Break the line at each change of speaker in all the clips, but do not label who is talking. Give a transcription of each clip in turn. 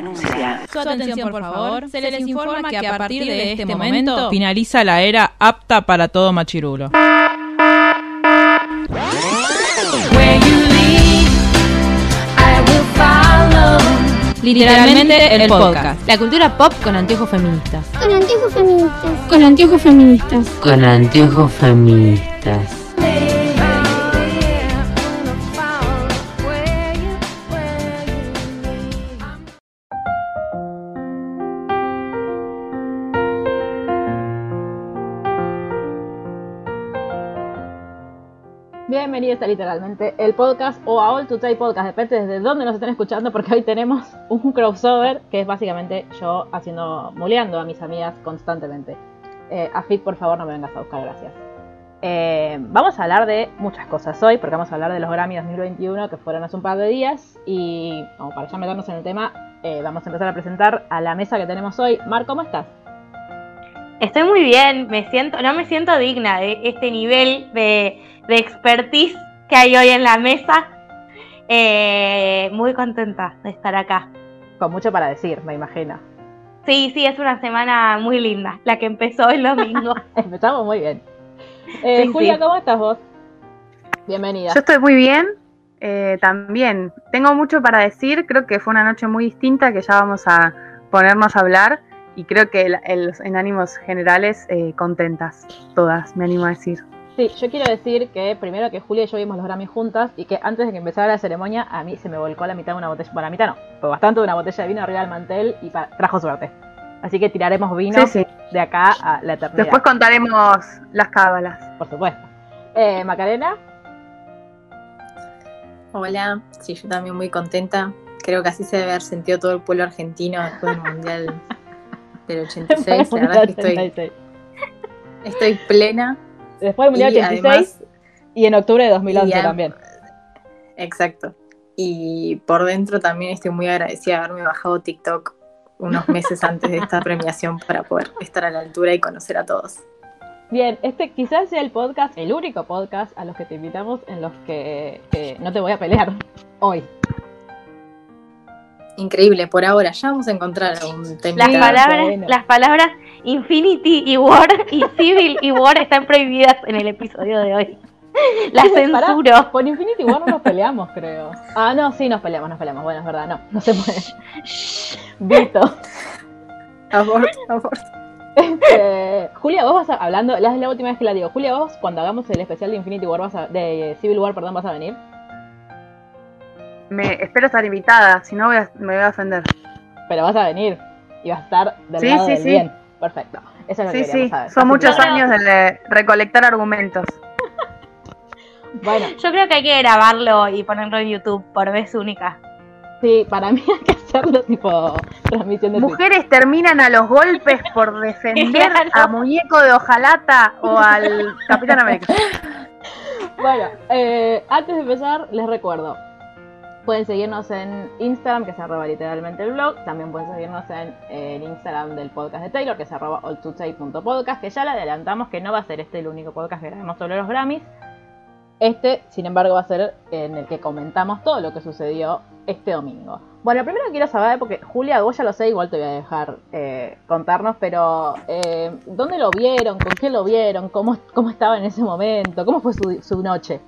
anuncia.
Su atención, por favor. Se les informa que a partir de este momento finaliza la era apta para todo machirulo. Literalmente el podcast.
La cultura pop con anteojos feministas.
Con anteojos feministas.
Con anteojos feministas.
Con anteojos feministas.
Bienvenidos a literalmente el podcast o a All to Take Podcast, depende desde dónde nos estén escuchando, porque hoy tenemos un crossover que es básicamente yo haciendo, moleando a mis amigas constantemente. Eh, por favor, no me vengas a buscar, gracias. Eh, vamos a hablar de muchas cosas hoy, porque vamos a hablar de los Grammy 2021 que fueron hace un par de días. Y como para ya meternos en el tema, eh, vamos a empezar a presentar a la mesa que tenemos hoy. Mar, ¿cómo estás?
Estoy muy bien, me siento, no me siento digna de este nivel de, de expertise que hay hoy en la mesa. Eh, muy contenta de estar acá.
Con mucho para decir, me imagino.
Sí, sí, es una semana muy linda, la que empezó el domingo.
Empezamos muy bien. Eh,
Sí,
Julia,
sí.
¿cómo estás vos? Bienvenida.
Yo estoy muy bien, eh, también. Tengo mucho para decir, creo que fue una noche muy distinta que ya vamos a ponernos a hablar y creo que el- el- en ánimos generales eh, contentas, todas, me animo a decir.
Sí, yo quiero decir que primero que Julia y yo vimos los Grammy juntas y que antes de que empezara la ceremonia a mí se me volcó la mitad de una botella, bueno, la mitad no, pero bastante de una botella de vino arriba del mantel y trajo suerte. Así que tiraremos vino
Sí, sí.
de acá a la eternidad,
Después contaremos las cábalas.
por supuesto. Eh, Macarena,
Hola, sí, yo también muy contenta. Creo que así se debe haber sentido todo el pueblo argentino después del Mundial del 86. La verdad es que estoy,
86.
estoy plena.
Después del Mundial
Y
86
además-
y en octubre de 2011
y a-
también.
Exacto. Y por dentro también estoy muy agradecida de haberme bajado TikTok unos meses antes de esta premiación para poder estar a la altura y conocer a todos.
Bien, este quizás sea el podcast, el único podcast a los que te invitamos en los que eh, no te voy a pelear hoy.
Increíble, por ahora. Ya vamos a encontrar algún tema.
Las palabras,
bueno.
las palabras Infinity y War y Civil y War están prohibidas en el episodio de hoy. La
Pará,
censuro.
Por Infinity War no nos peleamos, creo. Ah, no, sí, nos peleamos, nos peleamos. Bueno, es verdad, no, no se puede. Vito.
Abort, abort.
Este, Julia, vos vas a, hablando, la, es la última vez que la digo. Julia, vos cuando hagamos el especial de Infinity War, vas a, de Civil War, perdón, vas a venir.
Me, espero estar invitada, si no voy a- me voy a ofender.
Pero vas a venir y vas a estar del
Sí,
lado
sí,
del
sí.
bien. Perfecto. Eso es lo
Sí,
que
sí,
saber.
son
Así
muchos
que-
años de recolectar argumentos.
Bueno,
Yo creo que hay que grabarlo y ponerlo en YouTube por vez única.
sí, para mí hay que hacerlo tipo transmisión de Twitch.
Mujeres terminan a los golpes por defender
Claro.
a Muñeco de Ojalata o al Capitán América.
Bueno, eh, antes de empezar, les recuerdo. Pueden seguirnos en Instagram, que es arroba literalmente el blog. También pueden seguirnos en el Instagram del podcast de Taylor, que es arroba alltotake.podcast, que ya le adelantamos que no va a ser este el único podcast que grabemos sobre los Grammys. Este, sin embargo, va a ser en el que comentamos todo lo que sucedió este domingo. Bueno, primero quiero saber, porque Julia, vos ya lo sé, igual te voy a dejar eh, contarnos, pero eh, ¿dónde lo vieron? ¿Con quién lo vieron? ¿Cómo, cómo estaba en ese momento? ¿Cómo fue su, su noche?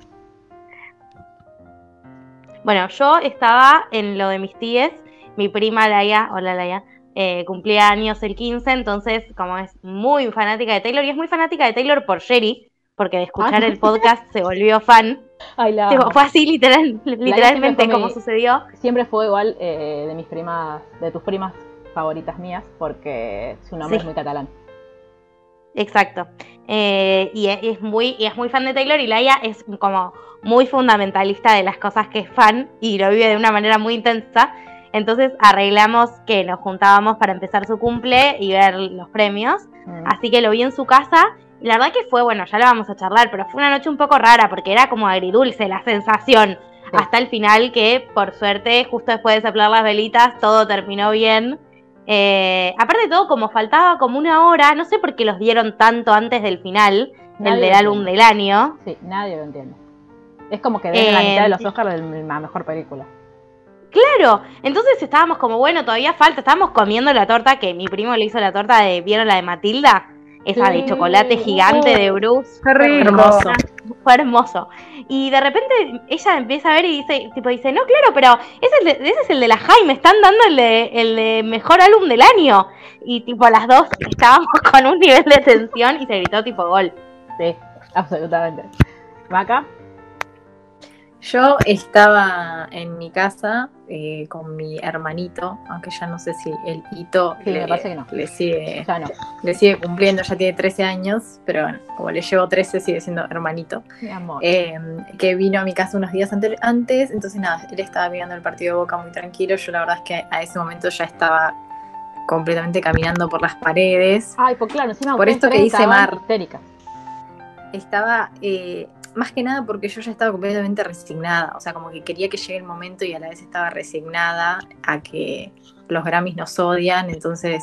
Bueno, yo estaba en lo de mis tíes, mi prima Laia, hola Laia, eh, cumplía años el 15, entonces como es muy fanática de Taylor y es muy fanática de Taylor por Sherry, porque de escuchar
Ah.
el podcast se volvió fan.
Ay, la
fue así literal, literalmente como
mi-
sucedió.
Siempre fue igual eh, de mis primas, de tus primas favoritas mías, porque su nombre
Sí.
es muy catalán.
Exacto. Eh, y es, muy, y es muy fan de Taylor y Laia es como muy fundamentalista de las cosas que es fan y lo vive de una manera muy intensa. Entonces arreglamos que nos juntábamos para empezar su cumple y ver los premios.
Mm.
Así que lo vi en su casa. Y la verdad que fue, bueno, ya lo vamos a charlar, pero fue una noche un poco rara porque era como agridulce la sensación.
Sí.
Hasta el final que, por suerte, justo después de soplar las velitas, todo terminó bien. Eh, aparte de todo, como faltaba como una hora, no sé por qué los dieron tanto antes del final,
Nadie
el
lo
del álbum del año.
Sí, nadie lo entiende. Es como que la
Eh,
mitad de los Oscars de la mejor película.
Claro, entonces estábamos como, bueno, todavía falta, estábamos comiendo la torta que mi primo le hizo la torta de, ¿vieron la de Matilda? Esa de chocolate gigante de Bruce.
Qué rico.
Hermoso.
Fue hermoso. Y de repente ella empieza a ver y dice, tipo, dice, no, claro, pero ese es, de- ese es el de la Jaime, están dando el de, el de mejor álbum del año. Y tipo, las dos estábamos con un nivel de tensión y se gritó tipo gol.
Sí, absolutamente. Vaca,
Yo estaba en mi casa eh, con mi hermanito, aunque ya no sé si el hito
Sí,
le,
parece que no.
le sigue,
ya no.
le sigue cumpliendo, ya tiene 13 años, pero bueno, como le llevo 13 sigue siendo hermanito.
Mi amor.
eh, que vino a mi casa unos días ante- antes, entonces nada, él estaba mirando el partido de Boca muy tranquilo, yo la verdad es que a ese momento ya estaba completamente caminando por las paredes,
Ay, pues claro, encima
por esto que dice
estaban
Mar. estaba eh, más que nada porque yo ya estaba completamente resignada, o sea, como que quería que llegue el momento y a la vez estaba resignada a que los Grammys nos odian, entonces,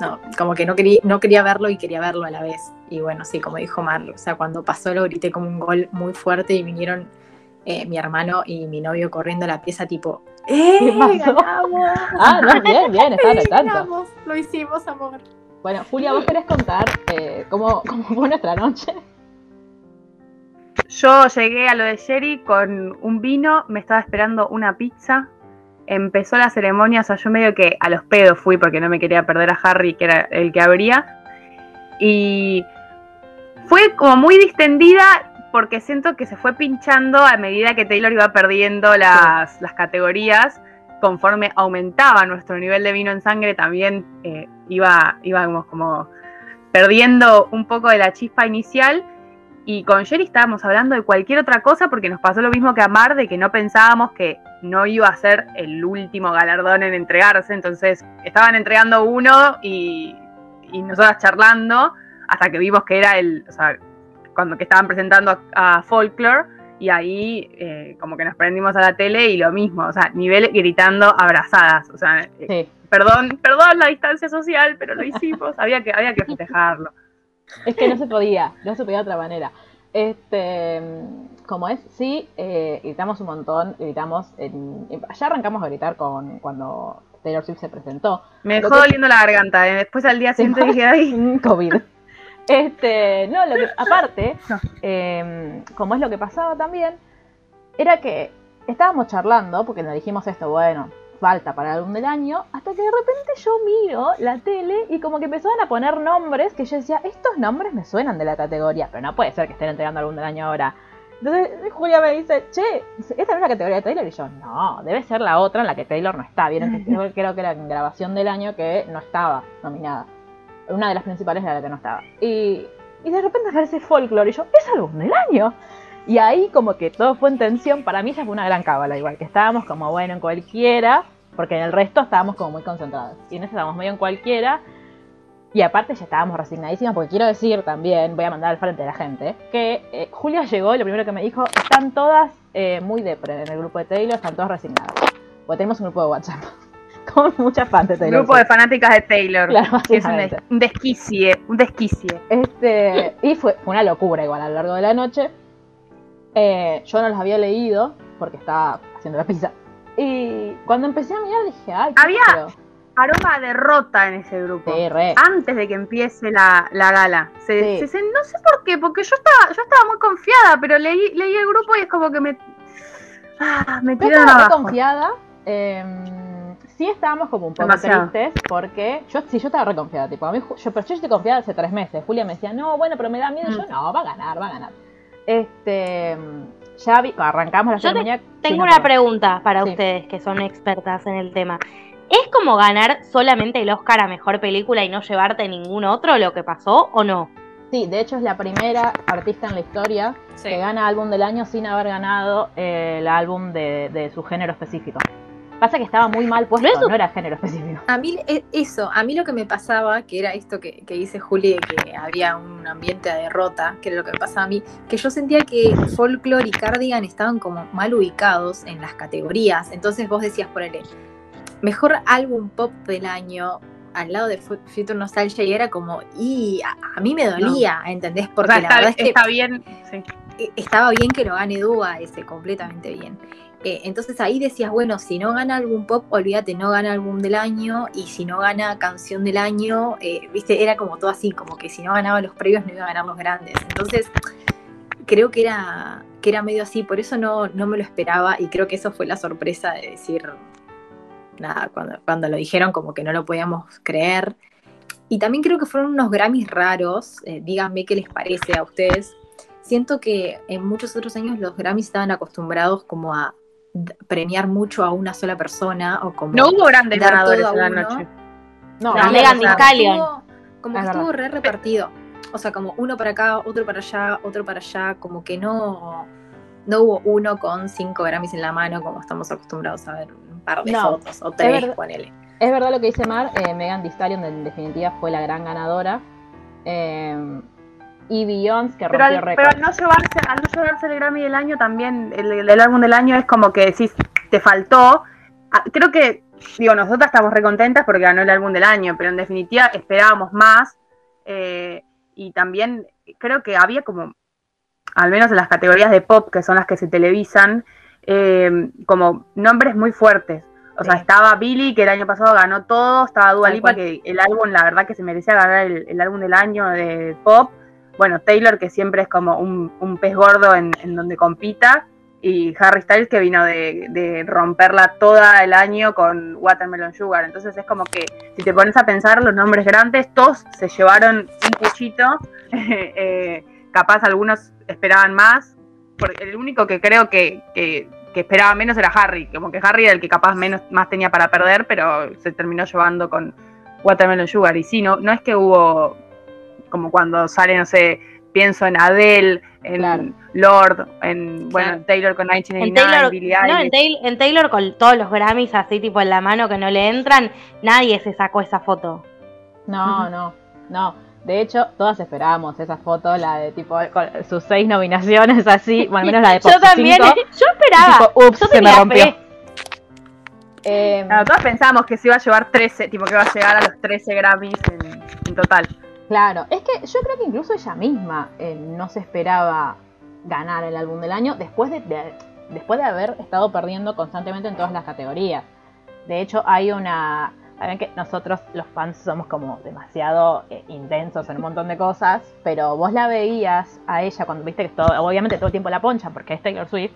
no, como que no quería, no quería verlo y quería verlo a la vez. Y bueno, sí, como dijo Mar, o sea, cuando pasó lo grité como un gol muy fuerte y vinieron eh, mi hermano y mi novio corriendo a la pieza tipo, ¡eh!
¿Qué pasó?
¡Ganamos!
Ah, no, bien, bien, estaba
¡Eh,
tanto.
Lo hicimos, amor.
Bueno, Julia, ¿vos querés contar eh, cómo, cómo fue nuestra noche?
Yo llegué a lo de Sherry con un vino, me estaba esperando una pizza. Empezó la ceremonia, o sea, yo medio que a los pedos fui porque no me quería perder a Harry, que era el que abría. Y fue como muy distendida porque siento que se fue pinchando a medida que Taylor iba perdiendo las, las categorías. Conforme aumentaba nuestro nivel de vino en sangre, también eh, iba, íbamos como perdiendo un poco de la chispa inicial. Y con Jerry estábamos hablando de cualquier otra cosa porque nos pasó lo mismo que a Mar, de que no pensábamos que no iba a ser el último galardón en entregarse. Entonces estaban entregando uno y, y nosotras charlando hasta que vimos que era el, o sea, cuando que estaban presentando a, a Folklore y ahí eh, como que nos prendimos a la tele y lo mismo, o sea, nivel gritando abrazadas, o sea, eh, perdón, perdón la distancia social, pero lo hicimos, había que, había que festejarlo.
Es que no se podía, no se podía de otra manera. Este, como es, sí, eh, gritamos un montón, gritamos, en- en- ya arrancamos a gritar con cuando Taylor Swift se presentó.
Me dejó doliendo la garganta, eh, después al día siguiente dije, ay,
COVID. Este, no, lo que, aparte,
No.
eh, como es lo que pasaba también, era que estábamos charlando, porque nos dijimos esto, bueno, falta para el álbum del año, hasta que de repente yo miro la tele y como que empezaban a poner nombres que yo decía, estos nombres me suenan de la categoría, pero no puede ser que estén entregando álbum del año ahora. Entonces Julia me dice, che, ¿esta no es la categoría de Taylor? Y yo, no, debe ser la otra en la que Taylor no está. Vieron que creo, creo que era en grabación del año que no estaba nominada. Una de las principales era la que no estaba. Y, y de repente aparece Folklore y yo, es álbum del año. Y ahí como que todo fue en tensión. Para mí ya fue una gran cábala, igual que estábamos como, bueno, en cualquiera, porque en el resto estábamos como muy concentrados. Y en ese estábamos medio en cualquiera. Y aparte ya estábamos resignadísimos, porque quiero decir también, voy a mandar al frente de la gente, que eh, Julia llegó y lo primero que me dijo, están todas eh, muy depre en el grupo de Taylor, están todas resignadas. Porque tenemos un grupo de WhatsApp con muchas fans de Taylor.
grupo de fanáticas de Taylor.
Claro,
que es un, des- un desquicie, un desquicie.
Este, y fue, fue una locura igual a lo largo de la noche. Eh, yo no los había leído porque estaba haciendo la pizza. Y cuando empecé a mirar dije, ay, qué
Había-. Aroma derrota en ese grupo.
Sí, re.
Antes de que empiece la, la gala. Se,
Sí.
se- no sé por qué, porque yo estaba, yo estaba muy confiada, pero leí, leí el grupo y es como que me. Ah, me
Yo estaba
abajo.
reconfiada. eh, sí estábamos como un poco
Demasiado.
tristes porque yo sí yo estaba reconfiada, tipo, a mí, yo, pero yo estoy confiada hace tres meses. Julia me decía, no, bueno, pero me da miedo. Yo,
Mm.
no, va a ganar, va a ganar. Este, ya vi- arrancamos la
Yo te-
ceremonia.
Tengo una pregunta para
Sí.
ustedes que son expertas en el tema. ¿Es como ganar solamente el Oscar a mejor película y no llevarte ningún otro lo que pasó o no?
Sí, de hecho es la primera artista en la historia
Sí.
que gana álbum del año sin haber ganado eh, el álbum de, de su género específico. Pasa que estaba muy mal puesto,
eso-
no era género específico.
A mí, e- eso, a mí lo que me pasaba, que era esto que, que dice Juli, de que había un ambiente de derrota, que era lo que me pasaba a mí, que yo sentía que Folklore y Cardigan estaban como mal ubicados en las categorías. Entonces vos decías, por el mejor álbum pop del año al lado de Fu- Future Nostalgia y era como, y a, a mí me dolía, ¿entendés?
O
Porque
sea,
la
está,
verdad es que
está bien. sí.
eh, estaba bien que lo gane Dua ese, completamente bien. Eh, entonces ahí decías, bueno, si no gana álbum pop, olvídate, no gana álbum del año, y si no gana canción del año, eh, viste, era como todo así, como que si no ganaba los previos no iba a ganar los grandes. Entonces, creo que era, que era medio así, por eso no, no me lo esperaba, y creo que eso fue la sorpresa de decir, nada, cuando, cuando lo dijeron como que no lo podíamos creer. Y también creo que fueron unos Grammys raros, eh, díganme qué les parece a ustedes. Siento que en muchos otros años los Grammys estaban acostumbrados como a premiar mucho a una sola persona o como
No hubo grandes ganadores en la
uno.
noche.
No,
No,
Megan
o
Thee
sea,
Stallion.
estuvo- como
Es
que estuvo re repartido. O sea, como uno para acá, otro para allá, otro para allá, como que no, no hubo uno con cinco Grammys en la mano, como estamos acostumbrados a ver un par de
No,
fotos, o tres,
verdad.
ponele.
Es verdad lo que dice Mar, eh, Megan Thee Stallion en definitiva fue la gran ganadora. Eh, y Beyoncé que
Pero
rompió
al, pero
récord.
al no llevarse, al no llevarse el Grammy del año también, el, el- el álbum del año es como que decís, te faltó. Ah, Creo que, digo, nosotras estamos recontentas porque ganó el álbum del año, pero en definitiva esperábamos más. eh, y también creo que había como, al menos en las categorías de pop, que son las que se televisan, eh, como nombres muy fuertes. O sea, estaba Billy, que el año pasado ganó todo, estaba Dua Lipa, que el álbum, la verdad que se merecía ganar el, el álbum del año de pop. Bueno, Taylor, que siempre es como un, un pez gordo en, en donde compita. Y Harry Styles, que vino de, de romperla toda el año con Watermelon Sugar. Entonces es como que, si te pones a pensar, los nombres grandes, todos se llevaron un puchito. Eh, capaz algunos esperaban más. Porque el único que creo que, que, que esperaba menos era Harry. Como que Harry era el que capaz menos más tenía para perder, pero se terminó llevando con Watermelon Sugar. Y sí, no, no es que hubo como cuando sale, no sé, pienso en Adele, en
Claro.
Lord, en bueno,
Claro.
Taylor con
En
1989,
Taylor,
Billie
no, en. Taylor, en Taylor con todos los Grammys así tipo en la mano que no le entran, nadie se sacó esa foto.
No, no, no. De hecho, todas esperábamos esa foto, la de tipo con sus seis nominaciones así, bueno, al menos la de pop,
Yo también,
cinco.
yo esperaba.
Tipo, ups,
yo
se me rompió.
fe.
Eh,
Claro, todos pensamos que se iba a llevar 13, tipo que iba a llegar a los 13 Grammys en, en total.
Claro, es que yo creo que incluso ella misma eh, no se esperaba ganar el álbum del año después de, de- después de haber estado perdiendo constantemente en todas las categorías. De hecho, hay una... Saben que nosotros los fans somos como demasiado eh, intensos en un montón de cosas, pero vos la veías a ella cuando viste que todo, obviamente todo el tiempo la ponchan porque es Taylor Swift,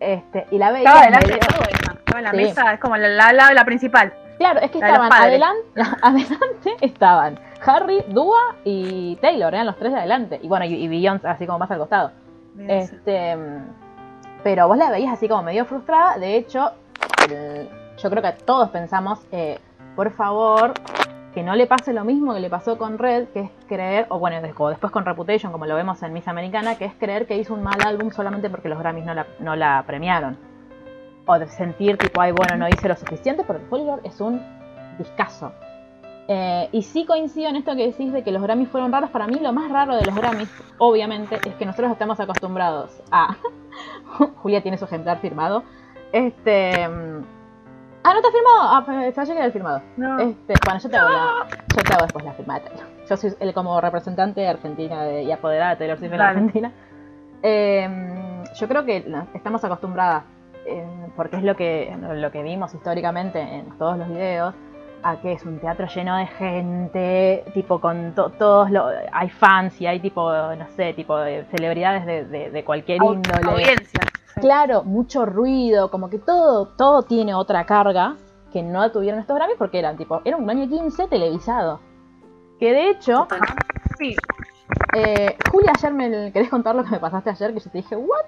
este, y la veías
Estaba delante
medio-
de todo. Estaba en la
Sí.
mesa, es como la, la, la- la principal.
Claro, es que estaban adelante, adelante estaban Harry, Dua y Taylor, eran los tres de adelante. Y bueno, y, y Beyoncé así como más al costado. Este, pero vos la veías así como medio frustrada. De hecho, el- yo creo que todos pensamos, eh, por favor, que no le pase lo mismo que le pasó con Red, que es creer, o bueno, después con Reputation, como lo vemos en Miss Americana, que es creer que hizo un mal álbum solamente porque los Grammys no la, no la premiaron. O de sentir tipo, ay, bueno, no hice lo suficiente, porque Folklore es un discazo. Eh, y sí coincido en esto que decís de que los Grammys fueron raros. Para mí lo más raro de los Grammys, obviamente, es que nosotros estamos acostumbrados a... Julia tiene su ejemplar firmado. Este... mm, Ah, ¿no está firmado? Ah, pues, fallé que era el firmado.
No.
Este, bueno, yo te hago, la, yo te hago después la firma de Taylor. Yo soy el como representante de Argentina de- y apoderada de Taylor Swift en. Argentina. Eh, yo creo que estamos acostumbradas, porque es lo que, lo que vimos históricamente en todos los videos, a que es un teatro lleno de gente, tipo con to- todos los... Hay fans y hay tipo, no sé, tipo de celebridades de, de- de cualquier índole.
Audiencia.
Claro, mucho ruido, como que todo, todo tiene otra carga que no tuvieron estos Grammys porque eran tipo, era un año 15 televisado. Que de hecho,
Sí.
eh, Julia, ayer me querés contar lo que me pasaste ayer, que yo te dije, ¿what?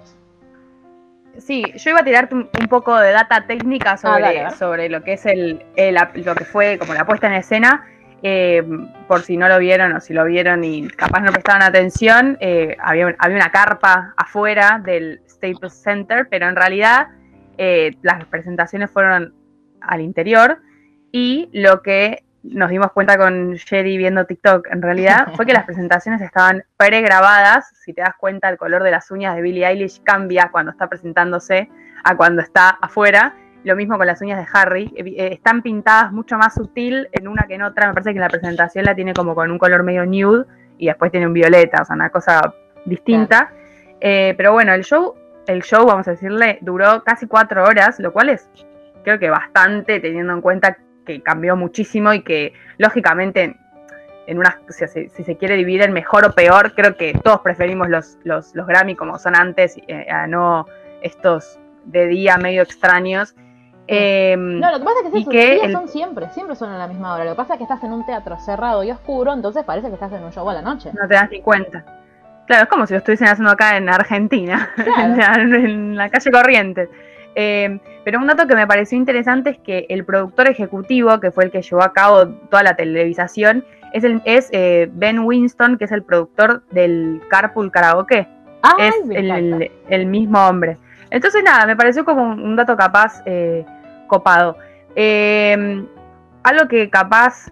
Sí, yo iba a tirarte un, un poco de data técnica sobre,
dale, a ver.
sobre lo que es el, el- lo que fue como la puesta en escena. Eh, por si no lo vieron o si lo vieron y capaz no prestaban atención, eh, había, había una carpa afuera del Staples Center, pero en realidad eh, las presentaciones fueron al interior y lo que nos dimos cuenta con Sherry viendo TikTok en realidad fue que las presentaciones estaban pregrabadas. Si te das cuenta, el color de las uñas de Billie Eilish cambia cuando está presentándose a cuando está afuera. Lo mismo con las uñas de Harry. Eh, eh, están pintadas mucho más sutil en una que en otra. Me parece que en la presentación la tiene como con un color medio nude y después tiene un violeta, o sea, una cosa distinta. Eh, pero bueno, el show, el show, vamos a decirle, duró casi cuatro horas, lo cual es creo que bastante, teniendo en cuenta que cambió muchísimo y que lógicamente en una, si, se quiere dividir en mejor o peor, creo que todos preferimos los, los, los Grammy como son antes, eh, a no estos de día medio extraños.
Em, no, lo que pasa es que, esos días son siempre, siempre son a la misma hora. Lo que pasa es que estás en un teatro cerrado y oscuro, entonces parece que estás en un show a la noche.
No te das ni cuenta. Claro, es como si lo estuviesen haciendo acá en Argentina, en, la, calle Corrientes. Em, pero un dato que me pareció interesante es que el productor ejecutivo, que fue el que llevó a cabo toda la televisación, es, el, es eh, Ben Winston, que es el productor del Carpool Karaoke. es el, mismo hombre. Entonces, nada, me pareció como un dato capaz eh, copado. Algo que capaz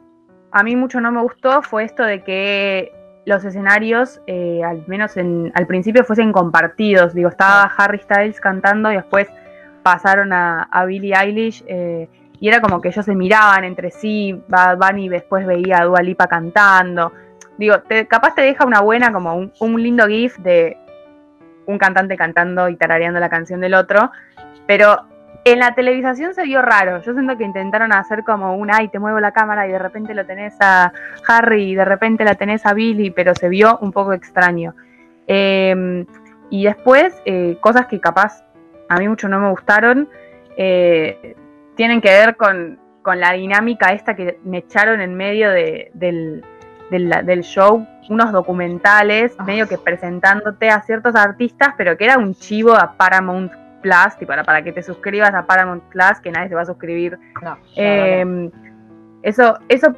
a mí mucho no me gustó fue esto de que los escenarios, eh, al menos al principio, fuesen compartidos. Digo, estaba Harry Styles cantando y después pasaron a, Billie Eilish eh, y era como que ellos se miraban entre sí, Bad Bunny después veía a Dua Lipa cantando. Digo, capaz te deja una buena, como un, lindo gif de un cantante cantando y tarareando la canción del otro, pero en la televisación se vio raro. Yo siento que intentaron hacer como un ay, te muevo la cámara y de repente lo tenés a Harry y de repente la tenés a Billy, pero se vio un poco extraño. Em, y después, eh, cosas que capaz a mí mucho no me gustaron, eh, tienen que ver con, la dinámica esta que me echaron en medio del, show, unos documentales, ah. medio que presentándote a ciertos artistas, pero que era un chivo a Paramount Plus, tipo, para, para que te suscribas a Paramount Plus, que nadie se va a suscribir. Eh, eso, eso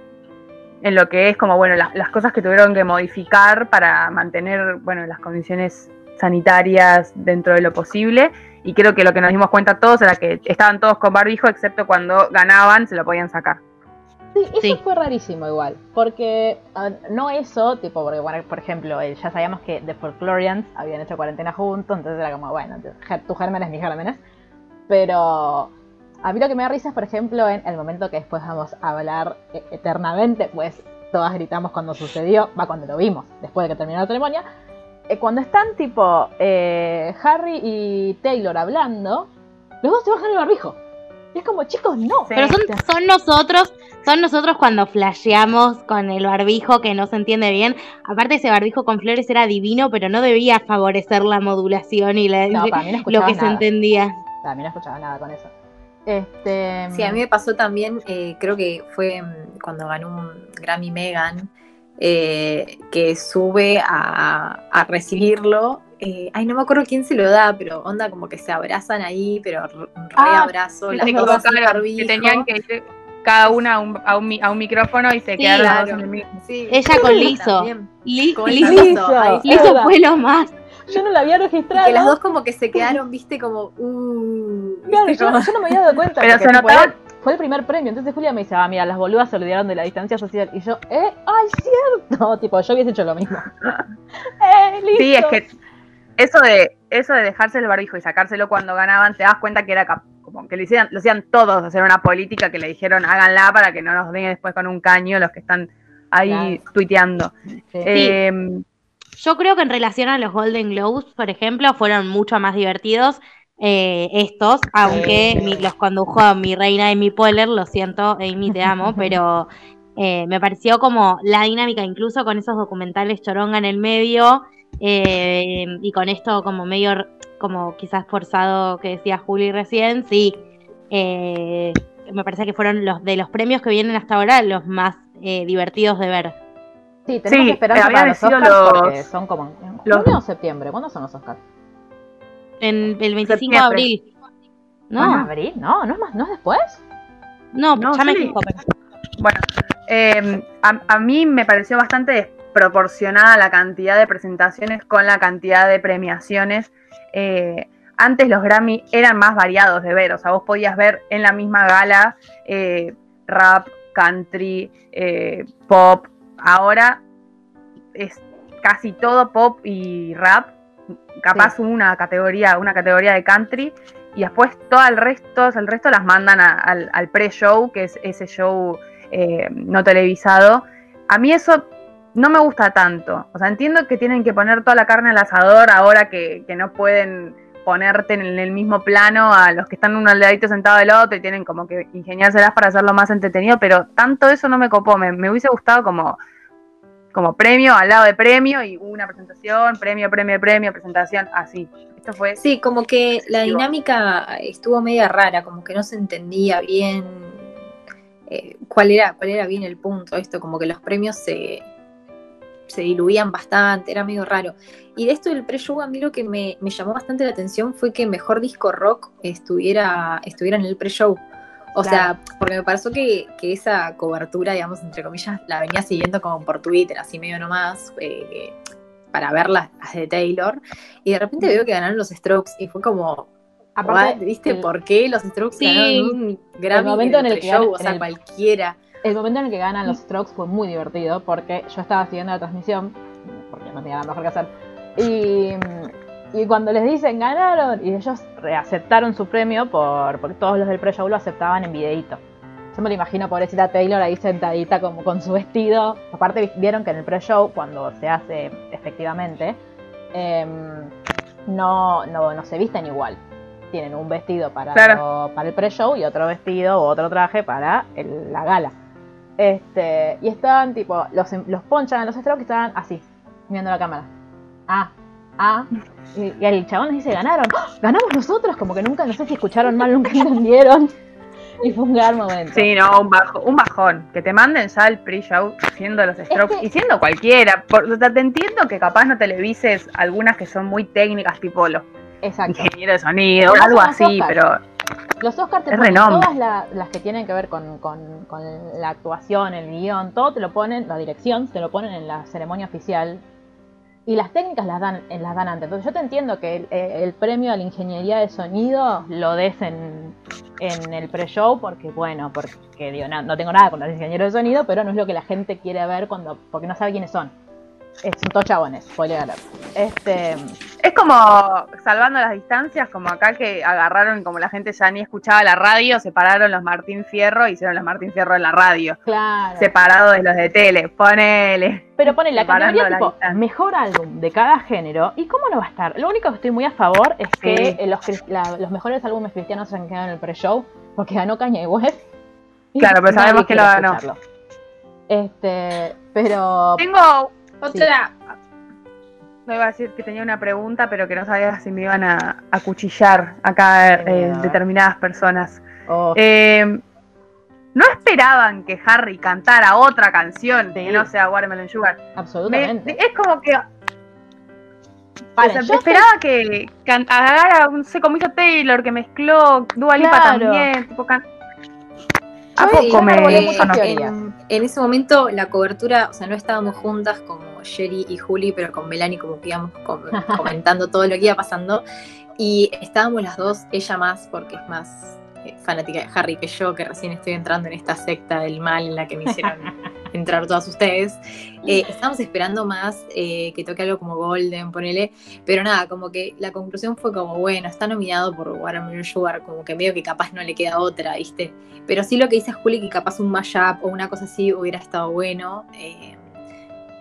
en lo que es como, bueno, las, las cosas que tuvieron que modificar para mantener, bueno, las condiciones sanitarias dentro de lo posible y creo que lo que nos dimos cuenta todos era que estaban todos con barbijo, excepto cuando ganaban se lo podían sacar.
Sí, eso fue rarísimo igual, porque no eso, tipo, porque bueno, por ejemplo, ya sabíamos que The Folklorians habían hecho cuarentena juntos, entonces era como, bueno, tu gérmenes, mis gérmenes, pero a mí lo que me da risa es, por ejemplo, en el momento que después vamos a hablar e, eternamente, pues todas gritamos cuando sucedió, va cuando lo vimos, después de que terminó la ceremonia, eh, cuando están tipo eh, Harry y Taylor hablando, los dos se bajan el barbijo. Y es como, chicos, no.
Pero son, son nosotros, son nosotros cuando flasheamos con el barbijo que no se entiende bien. Aparte ese barbijo con flores era divino, pero no debía favorecer la modulación y la, lo que se entendía.
Para mí no escuchaba nada con eso.
Este... Sí, a mí me pasó también, eh, creo que fue mm, cuando ganó un Grammy Megan, eh, que sube a, recibirlo. Eh, ay, no me acuerdo quién se lo da, pero onda como que se abrazan ahí, pero re ah, abrazo.
las dos que tenían que ir cada una a un, a un, micrófono y se quedaron en el mismo.
Ella con Lizo. Lizo, fue lo más.
Yo no la había registrado.
que las dos como que se quedaron, viste, como... Uh,
claro, yo, no me había dado cuenta.
Pero se notaba,
fue el primer premio. Entonces Julia me dice, ah, mira, las boludas se olvidaron de la distancia social. Y yo, eh, ay, cierto. Tipo, yo hubiese hecho lo mismo.
eh, listo. Sí, es que eso de, eso de dejarse el barbijo y sacárselo cuando ganaban, te das cuenta que era como que lo hacían, lo hacían todos, hacer una política que le dijeron háganla para que no nos den después con un caño los que están ahí tuiteando.
Em, yo creo que en relación a los Golden Globes, por ejemplo, fueron mucho más divertidos eh, estos, aunque los condujo mi reina Amy Poehler, lo siento, Amy, te amo, pero eh, me pareció como la dinámica, incluso con esos documentales choronga en el medio, eh, y con esto como medio, como quizás forzado que decía Juli recién, sí, me parece que fueron los de los premios que vienen hasta ahora los más divertidos de ver.
Sí, tenemos que esperar para los Oscars son como en junio o septiembre. ¿Cuándo son los Oscars?
En el 25 de abril.
No. ¿En abril? No, ¿no es, más, ¿no es después?
No, ya me fijo,
Bueno, em, a, mí me pareció bastante desproporcionada la cantidad de presentaciones con la cantidad de premiaciones. Eh, antes los Grammy eran más variados de ver, o sea, vos podías ver en la misma gala eh, rap, country, eh, pop. Ahora es casi todo pop y rap capaz una categoría, una categoría de country, y después todo el resto, el resto las mandan al, al pre-show, que es ese show eh, no televisado. A mí eso no me gusta tanto. O sea, entiendo que tienen que poner toda la carne al asador ahora que, que no pueden ponerte en el mismo plano a los que están uno al ladito sentado del otro y tienen como que ingeniárselas para hacerlo más entretenido, pero tanto eso no me copó, me, me hubiese gustado como, como premio al lado de premio y una presentación, premio, premio, premio, presentación, así. Esto fue
Sí, como que la dinámica estuvo media rara, como que no se entendía bien eh, cuál, era, cuál era bien el punto, esto, como que los premios se, se diluían bastante, era medio raro. Y de esto del pre-show, a mí lo que me, me llamó bastante la atención fue que Mejor Disco Rock estuviera, estuviera en el pre-show. O sea, porque me pareció que, que esa cobertura, digamos, entre comillas, la venía siguiendo como por Twitter, así medio nomás, eh, para ver las, las de Taylor. Y de repente veo que ganaron los Strokes y fue como,
Aparte,
¿viste
el-
por qué los Strokes
Sí,
ganaron un Grammy
momento
en el
que
pre-show?
ganan-
O sea,
el-
cualquiera.
El momento en el que ganan los Strokes fue muy divertido porque yo estaba siguiendo la transmisión, porque no tenía nada mejor que hacer, y, y cuando les dicen ganaron, y ellos reaceptaron su premio por, porque todos los del pre-show lo aceptaban en videíto. Yo me lo imagino, pobrecita Taylor, ahí sentadita como con su vestido. Aparte, vieron que en el pre-show, cuando se hace efectivamente, em, no, no, no se visten igual. Tienen un vestido para,
Claro.
lo- para el pre-show y otro vestido o otro traje para el- la gala. Este, y estaban tipo, los, los ponchan a los strokes y estaban así, mirando la cámara. Ah, ah. Y, y el chabón dice, ganaron. ¡Ah! Ganamos nosotros, como que nunca, no sé si escucharon mal, nunca entendieron. Y fue un gran momento.
Sí, no, un, bajo, un bajón. Que te manden ya el pre-show siendo los strokes
que-
y siendo cualquiera. Por, o sea, te entiendo que capaz no televises algunas que son muy técnicas, tipo los
Exacto.
ingenieros de sonido,
Pero
algo así, pero
Los Oscars te ponen todas la- las que tienen que ver con, con- con la actuación, el guion, todo te lo ponen, la dirección, te lo ponen en la ceremonia oficial. Y las técnicas las dan, eh, las dan antes. Entonces yo te entiendo que el, eh, el premio a la ingeniería de sonido lo des en, el pre-show porque, bueno, porque digo, no, no tengo nada con los ingenieros de sonido, pero no es lo que la gente quiere ver cuando porque no sabe quiénes son. Son todos chabones, spoiler. Este,
es como salvando las distancias, como acá que agarraron, como la gente ya ni escuchaba la radio, separaron los Martín Fierro hicieron los Martín Fierro en la radio,
claro.
separados de los de tele, ponele.
Pero pone la categoría tipo mejor álbum de cada género. ¿Y cómo no va a estar? Lo único que estoy muy a favor es que
Sí.
eh, los, cri- la- los mejores álbumes cristianos se han quedado en el pre-show porque ganó West. Y
Claro, pero sabemos que lo ganó.
escucharlo. Este, pero
Tengo,
Otra,
no iba a decir que tenía una pregunta, pero que no sabía si me iban a, a cuchillar acá eh, determinadas personas.
oh,
Eh, ¿No esperaban que Harry cantara otra canción
Sí.
que no sea Watermelon Sugar? Me-
absolutamente.
es como que
Paren,
o sea,
yo
esperaba que can- agarrara, no sé, como hizo Taylor, que mezcló Dua Lipa
Claro.
también. Tipo, can- ¿A poco me
Eh, en, en ese momento la cobertura, o sea, no estábamos juntas como Sherry y Juli, pero con Melanie como que íbamos com- comentando todo lo que iba pasando. Y estábamos las dos, ella más, porque es más eh, fanática de Harry que yo, que recién estoy entrando en esta secta del mal en la que me hicieron entrar todas ustedes. Eh, estábamos esperando más eh, que toque algo como Golden, ponele. Pero nada, como que la conclusión fue como, bueno, está nominado por Watermelon Sugar, como que medio que capaz no le queda otra, ¿viste? Pero sí lo que dice Juli, que capaz un mashup o una cosa así hubiera estado bueno. eh,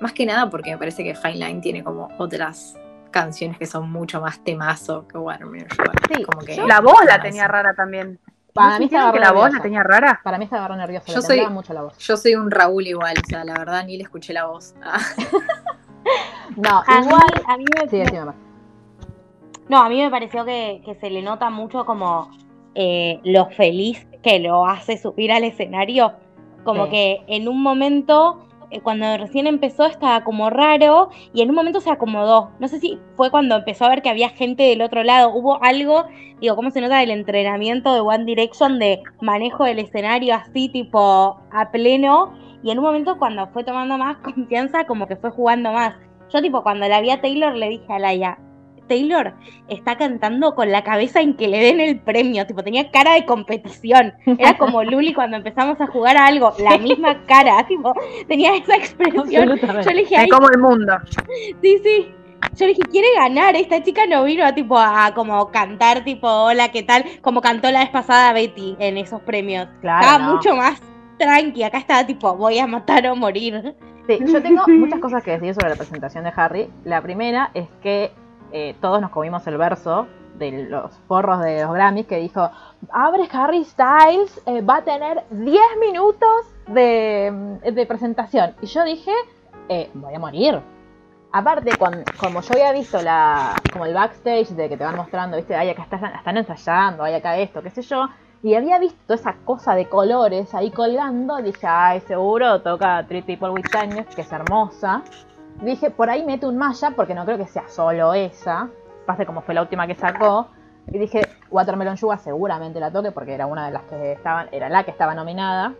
más que nada porque me parece que Fine Line tiene como otras canciones que son mucho más temazo que Watermelon Sugar.
Sí,
como que
La voz la tenía rara también.
Para
¿No
mí estaba
que la voz la tenía rara?
Para mí estaba nerviosa,
Yo
le
soy-
mucho la voz.
Yo soy un Raúl igual, o sea, la verdad ni le escuché la voz. Ah.
No,
A mí,
igual.
a mí me,
Sí, más.
No, a mí me pareció que, que se le nota mucho como eh, lo feliz que lo hace subir al escenario. Como
Sí.
que en un momento, cuando recién empezó, estaba como raro y en un momento se acomodó. No sé si fue cuando empezó a ver que había gente del otro lado. Hubo algo, digo, ¿cómo se nota el entrenamiento de One Direction de manejo del escenario así, tipo, a pleno? Y en un momento, cuando fue tomando más confianza, como que fue jugando más. Yo, tipo, cuando la vi a Taylor, le dije a Laia, Taylor está cantando con la cabeza en que le den el premio, tipo, tenía cara de competición. Era como Luli cuando empezamos a jugar a algo, la misma cara, tipo, tenía esa expresión. Yo le dije, ay,
como el mundo.
sí, sí. Yo le dije, quiere ganar, esta chica no vino a tipo a como cantar tipo hola, ¿qué tal? Como cantó la vez pasada Betty en esos premios.
Claro,
estaba
no.
mucho más tranqui, acá estaba tipo voy a matar o morir.
Sí, yo tengo muchas cosas que decir sobre la presentación de Harry. La primera es que eh, todos nos comimos el verso de los forros de los Grammys que dijo, abre Harry Styles, eh, va a tener 10 minutos de, de presentación. Y yo dije, eh, voy a morir. Aparte, cuando, como yo había visto la, como el backstage de que te van mostrando, viste, ay, acá están, están ensayando, ay, acá esto, qué sé yo, y había visto esa cosa de colores ahí colgando, dije, ay, seguro toca Three People with Genius, que es hermosa. Dije, por ahí mete un Maya, porque no creo que sea solo esa, pase como fue la última que sacó. Y dije, Watermelon Sugar seguramente la toque, porque era una de las que estaban, era la que estaba nominada.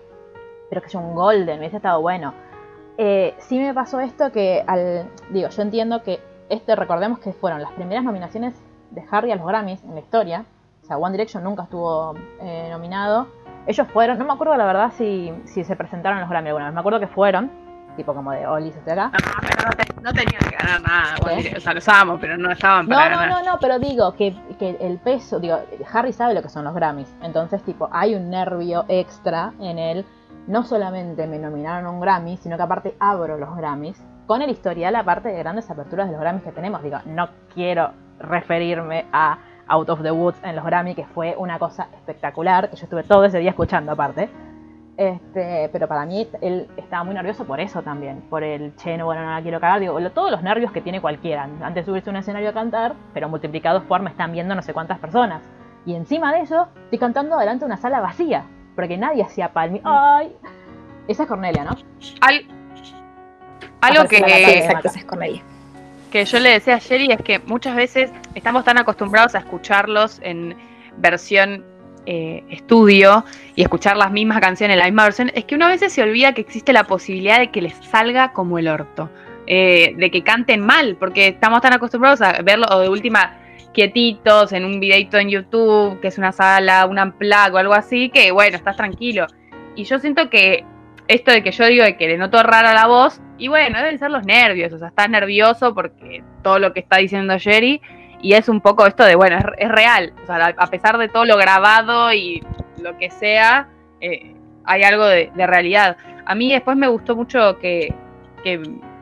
Pero que es un Golden, hubiese estado bueno. Eh, sí me pasó esto que al. Digo, yo entiendo que este, recordemos que fueron las primeras nominaciones de Harry a los Grammys en la historia. O sea, One Direction nunca estuvo eh, nominado. Ellos fueron, no me acuerdo la verdad si, si se presentaron los Grammys alguna vez, me acuerdo que fueron, tipo como de Oli, acá.
No, pero no, te- no tenían que ganar nada. O sea, los amo, pero no estaban
No,
para
no,
ganar.
no, no, pero digo que, que el peso, digo, Harry sabe lo que son los Grammys, entonces tipo, hay un nervio extra en él, no solamente me nominaron a un Grammy, sino que aparte abro los Grammys, con el historial aparte de grandes aperturas de los Grammys que tenemos, digo, no quiero referirme a Out of the Woods en los Grammy, que fue una cosa espectacular, que yo estuve todo ese día escuchando aparte. Este, pero para mí él estaba muy nervioso por eso también, por el che, no, bueno, no la quiero cagar, digo, lo- todos los nervios que tiene cualquiera, antes de subirse a un escenario a cantar, pero multiplicados por me están viendo no sé cuántas personas. Y encima de eso, estoy cantando delante de una sala vacía, porque nadie hacía palmi. ¡Ay! Esa es Cornelia, ¿no?
Al- algo que,
Exacto, esa es Cornelia.
que yo le decía a Sherry es que muchas veces estamos tan acostumbrados a escucharlos en versión eh, estudio y escuchar las mismas canciones la misma versión, es que una vez se olvida que existe la posibilidad de que les salga como el orto, eh, de que canten mal, porque estamos tan acostumbrados a verlo o de última quietitos en un videito en YouTube, que es una sala, un unplug o algo así, que bueno, estás tranquilo. Y yo siento que esto de que yo digo de que le noto rara la voz, y bueno, deben ser los nervios, o sea, estás nervioso porque todo lo que está diciendo Jerry, y es un poco esto de, bueno, es, es real, o sea, a pesar de todo lo grabado y lo que sea, eh, hay algo de, de realidad. A mí después me gustó mucho que, que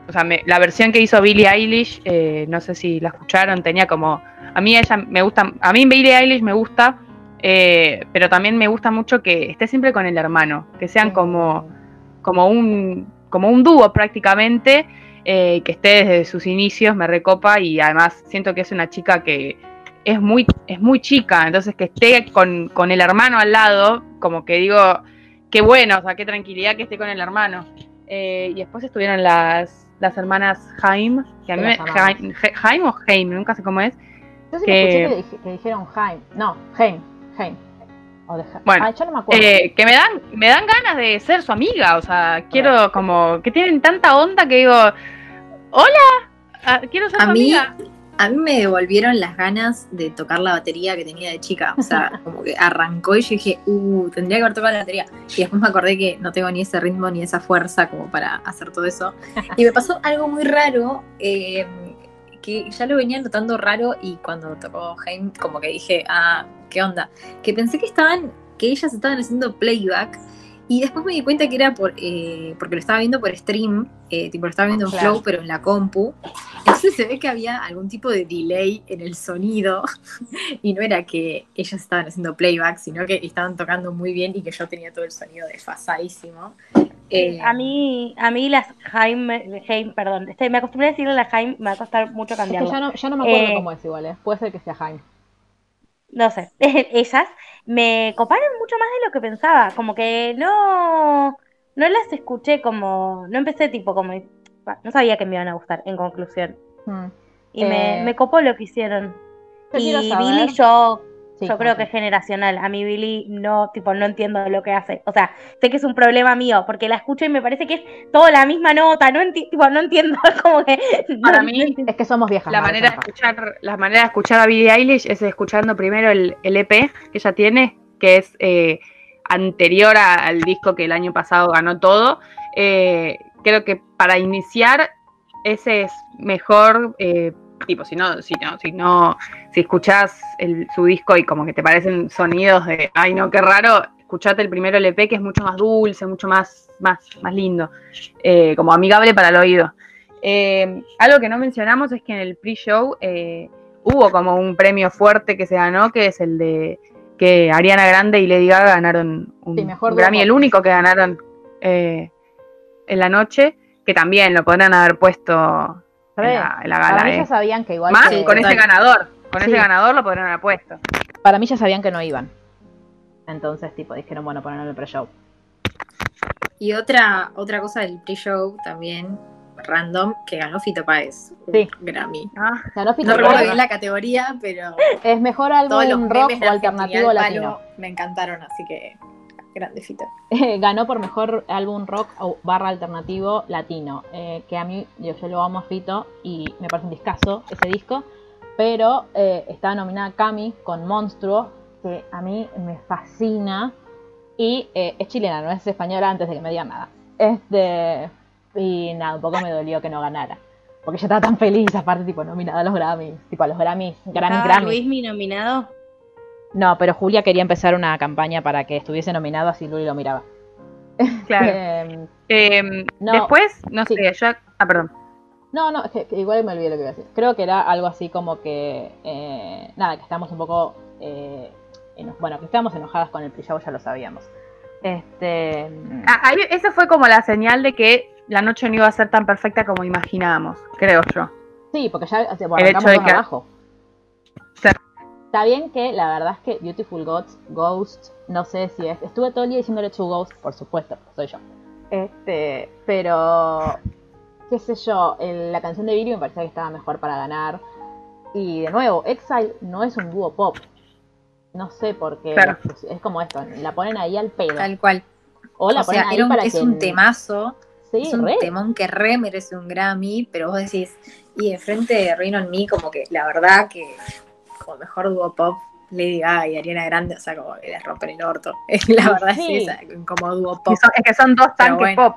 o sea, me- la versión que hizo Billie Eilish, eh, no sé si la escucharon, tenía como, a mí ella me gusta, a mí Billie Eilish me gusta, eh, pero también me gusta mucho que esté siempre con el hermano, que sean como como un, como un dúo prácticamente, eh, que esté desde sus inicios, me recopa y además siento que es una chica que es muy, es muy chica, entonces que esté con, con el hermano al lado, como que digo, qué bueno, o sea, qué tranquilidad que esté con el hermano. Eh, y después estuvieron las, las hermanas Jaime, que a mí me. Jaime, Jaime o Jaime, nunca sé cómo es,
Yo sí
que-
escuché que, que dijeron Jaime. No, Jaime. Jaime. O
Bueno,
Ay, yo no me acuerdo.
Eh, que me dan, me dan ganas de ser su amiga, o sea, quiero como que tienen tanta onda que digo, hola, ah, quiero ser
A
su
mí,
amiga.
a mí me devolvieron las ganas de tocar la batería que tenía de chica. O sea, como que arrancó y yo dije, uh, tendría que haber tocado la batería. Y después me acordé que no tengo ni ese ritmo ni esa fuerza como para hacer todo eso. Y me pasó algo muy raro, eh, que ya lo venía notando raro y cuando tocó Jaime, como que dije, ah, ¿qué onda? Que pensé que estaban, que ellas estaban haciendo playback. Y después me di cuenta que era por, eh, porque lo estaba viendo por stream, eh, tipo lo estaba viendo en
Claro.
Flow, pero en la compu. Entonces se ve que había algún tipo de delay en el sonido y no era que ellas estaban haciendo playback, sino que estaban tocando muy bien y que yo tenía todo el sonido desfasadísimo. Eh,
a mí, a mí las Jaime, Jaime, perdón, este, me acostumbré a decirle a la Jaime, me va a costar mucho
Es que
cambiarlo.
ya no, ya no me acuerdo
Eh,
cómo es igual, ¿eh? Puede ser que sea Jaime.
no sé, ellas me coparon mucho más de lo que pensaba, como que no, no las escuché como, no empecé tipo como, no sabía que me iban a gustar, en conclusión,
Hmm.
y me,
Eh,
me copó lo que hicieron.
Yo
Y Billy yo,
Sí,
yo creo que es generacional, a mí Billy no, tipo, no entiendo lo que hace, o sea, sé que es un problema mío, porque la escucho y me parece que es toda la misma nota, no, enti- tipo, no entiendo, como que...
Para
no-
mí,
no.
Es que somos viejas.
La manera, de escuchar, la manera de escuchar a Billie Eilish es escuchando primero el, el EP que ella tiene, que es eh, anterior a- al disco que el año pasado ganó todo. Eh, creo que para iniciar ese es mejor, eh, tipo, si no, si no, si no, si escuchás el- su disco y como que te parecen sonidos de, ay no, qué raro, escuchate el primero LP que es mucho más dulce, mucho más, más, más lindo, eh, como amigable para el oído. Eh, algo que no mencionamos es que en el pre-show eh, hubo como un premio fuerte que se ganó, que es el de que Ariana Grande y Lady Gaga ganaron un,
Sí, mejor
Grammy, el único que ganaron en la noche, que también lo podrían haber puesto en la, en la
Para mí
eh.
ya sabían que igual
Más
que-
con ese ganador, con
Sí.
ese ganador lo podrían haber puesto.
para mí ya sabían que no iban. Entonces, tipo, dijeron, bueno, ponerlo en el pre-show.
Y otra, otra cosa del pre-show también, random, que ganó Fito Páez.
Sí.
Grammy.
Ah,
Ganó Fito
No recuerdo
Páez.
bien la categoría, pero
Es mejor
los
álbum rock
de
o alternativo latino.
palo me encantaron, así que grande Fito.
Ganó por mejor álbum rock o barra alternativo latino. eh, que a mí, yo, yo lo amo a Fito y me parece un discazo ese disco. Pero eh, estaba nominada Cami con Monstruo, que a mí me fascina. Y eh, es chilena, no es española antes de que me digan nada. Este, y nada, un poco me dolió que no ganara. Porque yo estaba tan feliz, aparte, tipo, nominada a los Grammys. Tipo, a los Grammys, Grammy,
¿Estaba
Grammy.
Luis mi nominado?
No, pero Julia quería empezar una campaña para que estuviese nominado, así Luli lo miraba.
claro.
Em,
Eh,
No.
Después, no
Sí.
sé, yo. Ah, perdón.
no, no, es que, que igual me olvidé lo que iba a decir. Creo que era algo así como que. eh, nada, que estamos un poco. eh, eno- bueno, que estábamos enojadas con el pre-show, ya lo sabíamos. Este.
Ah, ahí, esa fue como la señal de que la noche no iba a ser tan perfecta como imaginábamos, creo yo.
Sí, porque ya bueno,
El hecho de que-
abajo. Está bien que la verdad es que Beautiful Gods, Ghost, no sé si es. Estuve todo el día diciéndole to Ghost, por supuesto, soy yo. Este, pero. qué sé yo, el- la canción de Billy me parecía que estaba mejor para ganar. Y de nuevo, Exile no es un dúo pop. No sé por qué.
Claro.
Es como esto, la ponen ahí al pedo.
Tal cual.
O la
o
ponen
sea,
ahí
un-
para
es
que.
un temazo,
Sí,
es un
re.
temón que re merece un Grammy, pero vos decís, y de frente de Rain on Me, como que la verdad que como mejor dúo pop, Lady Gaga y Ariana Grande, o sea, como que les rompen el orto. la verdad
Sí.
es esa, como dúo pop.
Son- es que son dos tanques
bueno.
pop.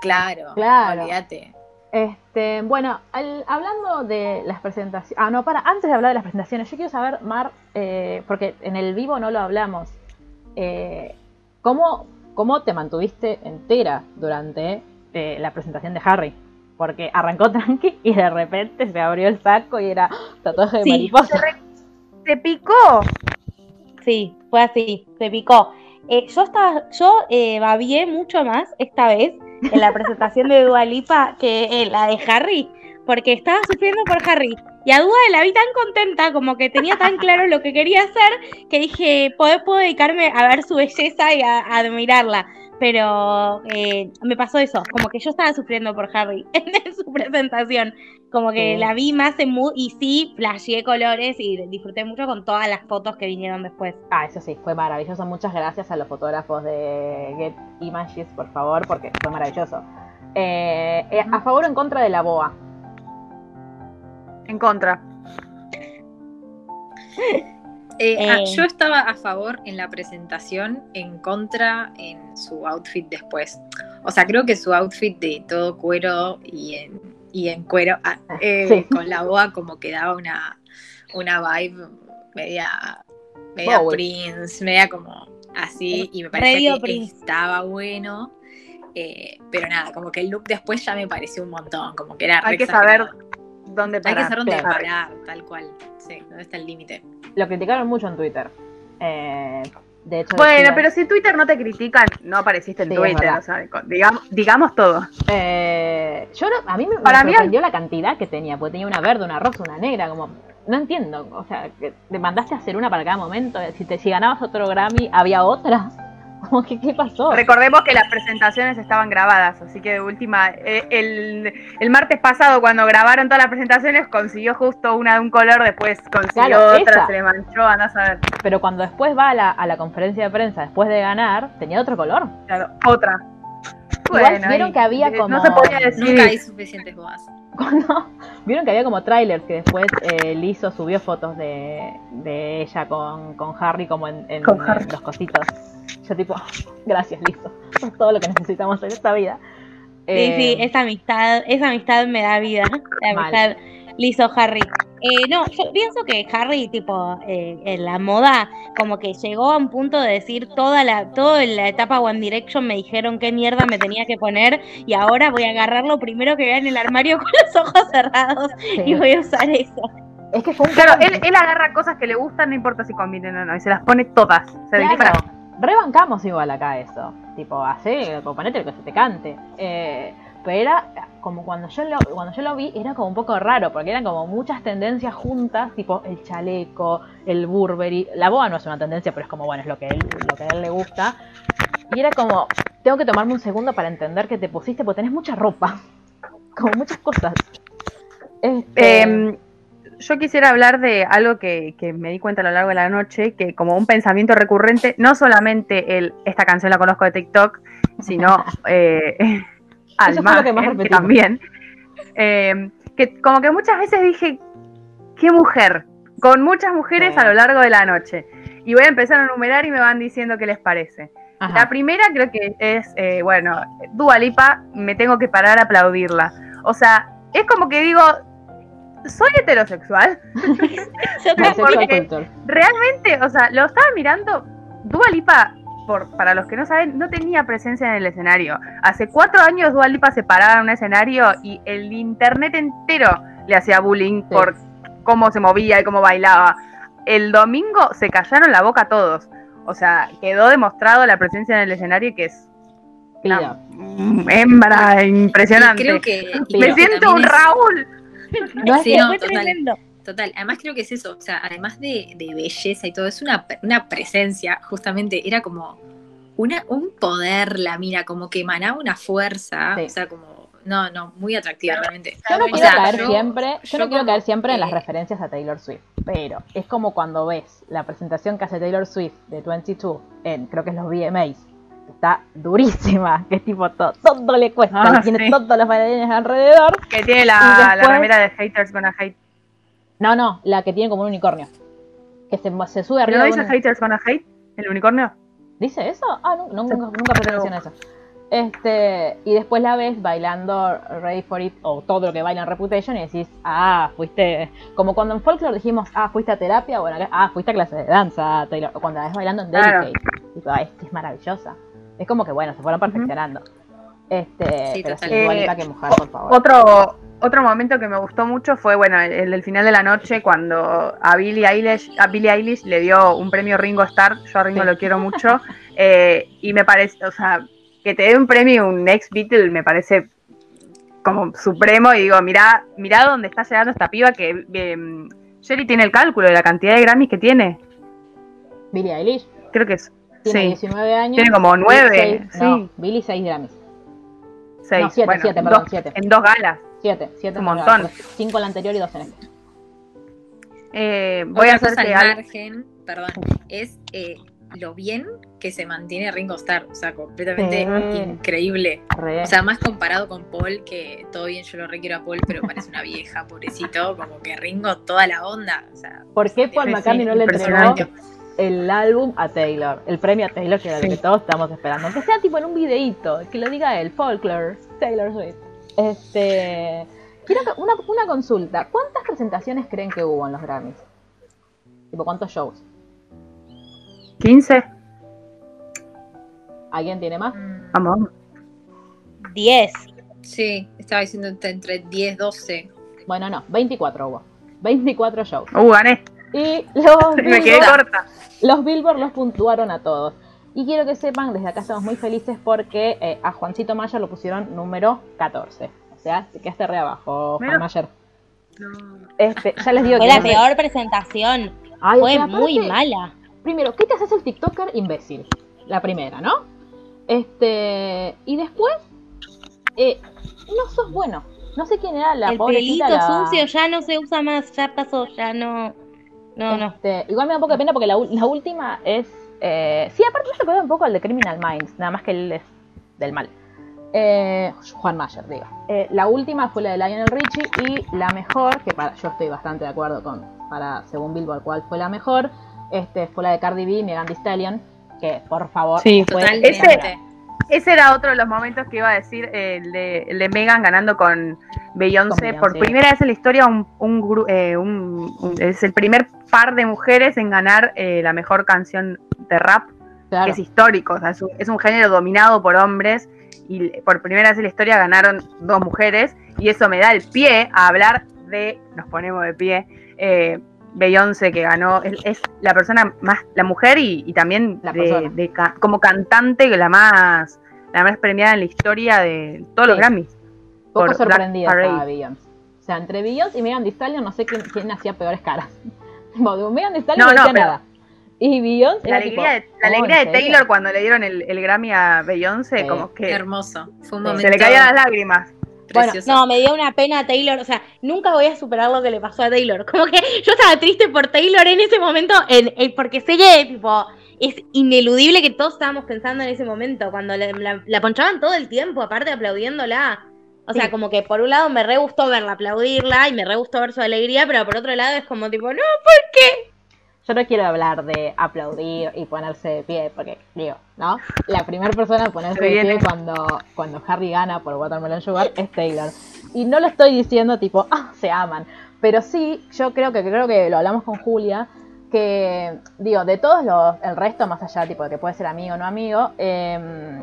Claro,
Claro.
olvídate.
Este, bueno, al- hablando de las presentaciones. Ah, no, para, antes de hablar de las presentaciones, yo quiero saber, Mar, eh, porque en el vivo no lo hablamos. eh, ¿cómo, ¿Cómo te mantuviste entera durante eh, la presentación de Harry? Porque arrancó tranqui y de repente se abrió el saco y era ¡ah! tatuaje de
Sí.
mariposa.
¿Se picó?
Sí, fue así, se picó. Eh, yo estaba, yo eh, babié mucho más esta vez en la presentación de Dua Lipa que en la de Harry, porque estaba sufriendo por Harry. Y a Dua la vi tan contenta, como que tenía tan claro lo que quería hacer, que dije, puedo, dedicarme a ver su belleza y a admirarla. Pero eh, me pasó eso, como que yo estaba sufriendo por Harry en su presentación. Como que
Sí.
la vi más en mood y sí, flasheé colores y disfruté mucho con todas las fotos que vinieron después.
Ah, eso sí, fue maravilloso. Muchas gracias a los fotógrafos de Get Images, por favor, porque fue maravilloso. Eh, eh, ¿A favor o en contra de la BOA?
En contra.
Eh, ah,
Eh.
yo estaba a favor en la presentación, en contra en su outfit después. O sea, creo que su outfit de todo cuero y en, y en cuero, ah, eh,
Sí.
con la boa como que daba una, una vibe media, media
Bowie.
Prince, media como así, y me parecía que
Prince.
estaba bueno. pero nada, como que el look después ya me pareció un montón, como que era
Hay que saber dónde
Hay
parar.
que saber dónde
claro.
parar, tal cual. Sí, dónde está el límite.
Lo criticaron mucho en Twitter. Eh, de hecho,
Bueno,
decían-
pero si Twitter no te critican, no apareciste en
Sí,
Twitter, o sea, digamos, digamos todo.
Eh, yo no- a mí me, me
Para mí-
sorprendió la cantidad que tenía, porque tenía una verde, una rosa, una negra, como no entiendo, o sea, que te mandaste a hacer una para cada momento, si te si ganabas otro Grammy había otra, como que qué pasó.
Recordemos que las presentaciones estaban grabadas, así que de última, eh, el, el martes pasado cuando grabaron todas las presentaciones consiguió justo una de un color, después consiguió
Claro,
otra,
esa.
se le manchó, andás a ver,
Pero cuando después va a la, a la conferencia de prensa después de ganar, tenía otro color.
claro, otra.
Igual vieron
y-
que había como-
No se podía decir.
Nunca hay suficientes bodas.
Cuando vieron que había como trailers que después eh, Lizzo subió fotos de, de ella con, con Harry como en, en-
Con
en
Harry.
los cositos. Yo tipo, gracias Lizzo, es todo lo que necesitamos en esta vida.
Sí, sí,
Eh,
esa amistad, esa amistad me da vida. La
Mal.
amistad Lizo Harry. Eh, no, yo pienso que Harry, tipo, eh, en la moda, como que llegó a un punto de decir toda la, toda la etapa One Direction me dijeron qué mierda me tenía que poner y ahora voy a agarrar lo primero que vea en el armario con los ojos cerrados y voy a usar eso.
Es que fue un
Claro, él, él agarra cosas que le gustan, no importa si combinen o no, y se las pone todas. Se
Claro, rebancamos igual acá eso. Tipo, así, como ponete lo que se te cante. Eh, pero era como cuando yo, lo, cuando yo lo vi, era como un poco raro, porque eran como muchas tendencias juntas, tipo el chaleco, el Burberry. La boa no es una tendencia, pero es como, bueno, es lo que, él, lo que a él le gusta. Y era como, tengo que tomarme un segundo para entender que te pusiste, porque tenés mucha ropa. Como muchas cosas. Este,
Eh, yo quisiera hablar de algo que, que me di cuenta a lo largo de la noche, que como un pensamiento recurrente, no solamente el esta canción la conozco de TikTok, sino eh, al
Eso fue lo que más
margen, también. eh, que como que muchas veces dije, qué mujer, con muchas mujeres a lo largo de la noche. Y voy a empezar a enumerar y me van diciendo qué les parece.
ajá.
La primera creo que es, eh, bueno, Dua Lipa, me tengo que parar a aplaudirla. O sea, es como que digo, soy heterosexual.
Yo
Bisexual
porque-. Realmente, o sea, lo estaba mirando, Dua Lipa, por, para los que no saben, no tenía presencia en el escenario. Hace cuatro años Dua Lipa se paraba en un escenario y el internet entero le hacía bullying
Sí.
por cómo se movía y cómo bailaba. El domingo se callaron la boca todos. O sea, quedó demostrado la presencia en el escenario que es. Mm, hembra impresionante.
Creo que.
Me siento un
es-
Raúl.
No
Sí, no, total.
tremendo.
Total, además creo que es eso, o sea, además de, de belleza y todo, es una, una presencia, justamente, era como una, un poder la mira, como que emanaba una fuerza,
Sí.
o sea, como, no, no, muy atractiva realmente.
Yo no
O
quiero
sea,
caer
yo-
siempre, yo,
yo
no quiero caer siempre en las referencias a Taylor Swift, pero es como cuando ves la presentación que hace Taylor Swift de 22 en, creo que es los VMAs, está durísima, que es tipo todo, todo le cuesta,
Ah,
tiene
sí.
todos los bailarines alrededor.
Que tiene la,
después-
la remera de haters con a hate.
No, no, la que tiene como un unicornio, que se, se sube
¿Pero
arriba.
no dice
un-
haters con a hate? ¿El unicornio?
¿Dice eso? Ah, no, no, nunca, nunca presté atención a eso. Este, y después la ves bailando Ready for It o todo lo que baila en Reputation y decís, ah, fuiste. Como cuando en Folklore dijimos, ah, fuiste a terapia, bueno, ah, fuiste a clase de danza, Taylor. O cuando la ves bailando en
Claro.
Delicate. Digo, ah, es que es maravillosa. Es como que bueno, se fueron perfeccionando. Este,
Sí,
pero sí, igual
Eh,
que mujer, por favor.
Otro, otro momento que me gustó mucho fue, bueno, el, el del final de la noche cuando a Billie Eilish, a Billie Eilish le dio un premio Ringo Starr. Yo a Ringo
Sí.
lo quiero mucho. eh, y me parece, o sea, que te dé un premio un ex Beatle me parece como supremo. Y digo, mirá, mirá dónde está llegando esta piba que eh, Sherry tiene el cálculo de la cantidad de Grammys que tiene.
Billie Eilish
Creo que es
tiene
sí,
19 años.
Tiene como
Billie
nueve,
seis- No,
sí.
Billie 6 Grammys.
Seis.
No, siete,
bueno,
siete,
en
perdón,
dos-
siete.
En dos galas.
7, 7
Un montón.
5 en la anterior y 2 en este.
Eh, voy
Otra
a hacer
al
al-
margen, perdón, es eh, lo bien que se mantiene Ringo Starr, o sea, completamente
Sí.
increíble.
Re.
O sea, más comparado con Paul, que todo bien, yo lo requiero a Paul, pero parece una vieja, pobrecito, como que Ringo toda la onda. O sea,
¿Por qué Paul McCartney no le entregó. El álbum a Taylor? El premio a Taylor, que era lo
Sí.
que todos estamos esperando. Aunque sea tipo en un videíto, que lo diga él, Folklore, Taylor Swift. Este. Quiero que- una, una consulta. ¿Cuántas presentaciones creen que hubo en los Grammys? Tipo, ¿cuántos shows?
15.
¿Alguien tiene más?
mm,
Vamos.
10.
sí, estaba diciendo entre- entre 10, 12.
Bueno, no, 24 hubo. 24 shows.
Uh, gané.
Y los
Me quedé corta.
Los Billboard los puntuaron a todos. Y quiero que sepan, desde acá estamos muy felices porque eh, a Juancito Mayer lo pusieron número 14. O sea, te quedaste re abajo, Juan
Mira.
Mayer. Este, ya les digo
Fue
que...
la peor presentación.
Ay,
Fue
o sea, aparte,
muy mala.
Primero, ¿qué te haces el TikToker imbécil? La primera, ¿no? Este... Y después, eh, no sos bueno. No sé quién era la
el pelito
la-
sucio ya no se usa más, ya pasó, ya no. No, no.
Este, igual me da un poco de pena porque la, última es. eh, sí, aparte me recuerda un poco al de Criminal Minds, nada más que él es del mal. Eh, Juan Mayer, digo. Eh, la última fue la de Lionel Richie y la mejor, que para, yo estoy bastante de acuerdo con, para según Billboard, cuál fue la mejor, este, fue la de Cardi B y Megan Thee Stallion, que por favor.
Sí,
fue
Totalmente.
ese- ese era otro de los momentos que iba a decir, el de, el de Megan ganando con Beyoncé. Por primera vez en la historia, un, eh, un- es el primer par de mujeres en ganar eh, la mejor canción de rap,
Claro.
que es histórico. O sea, es, un, es un género dominado por hombres y por primera vez en la historia ganaron dos mujeres. Y eso me da el pie a hablar de, nos ponemos de pie, eh, Beyoncé que ganó, es, es la persona más, la mujer y, y también
La
de- como cantante la más, la más premiada en la historia de todos los. Grammys.
Poco
por
sorprendida
Black
estaba. Beyoncé. O sea, entre Beyoncé y Megan Thee Stallion no sé quién, quién hacía peores caras. De Megan Thee Stallion
No,
no,
no,
decía
pero-
nada. Y Beyoncé
La
tipo,
alegría, de, la
"Oh,
alegría de
¿en serio?".
Taylor cuando le dieron el, el Grammy a Beyoncé,
Sí.
como que
Hermoso. Fue un
Sí.
momento
se le caían las lágrimas.
Bueno.
No, me dio una pena a Taylor. O sea, nunca voy a superar lo que le pasó a Taylor. Como que yo estaba triste por Taylor en ese momento, en, en- porque sé que, tipo, es ineludible que todos estábamos pensando en ese momento, cuando la, la- la ponchaban todo el tiempo, aparte aplaudiéndola. O sea,
Sí.
como que por un lado me re gustó verla aplaudirla y me re gustó ver su alegría, pero por otro lado es como tipo, no, ¿por qué?
Yo no quiero hablar de aplaudir y ponerse de pie, porque, digo, ¿no? La primera persona en ponerse
Se
de pie cuando, cuando Harry gana por Watermelon Sugar es Taylor. Y no lo estoy diciendo tipo, ah, se aman. Pero sí, yo creo que creo que lo hablamos con Julia, que, digo, de todos los, el resto, más allá, tipo, de que puede ser amigo o no amigo, em,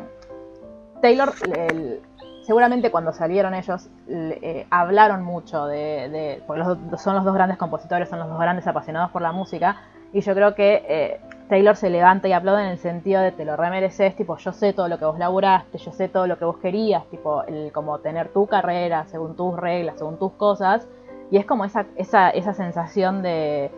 Taylor, el- seguramente cuando salieron ellos, eh, hablaron mucho de, de- porque los son los dos grandes compositores, son los dos grandes apasionados por la música, y yo creo que eh, Taylor se levanta y aplaude en el sentido de te lo remereces, tipo, yo sé todo lo que vos laburaste, yo sé todo lo que vos querías, tipo, el, como tener tu carrera según tus reglas, según tus cosas, y es como esa, esa, esa sensación de,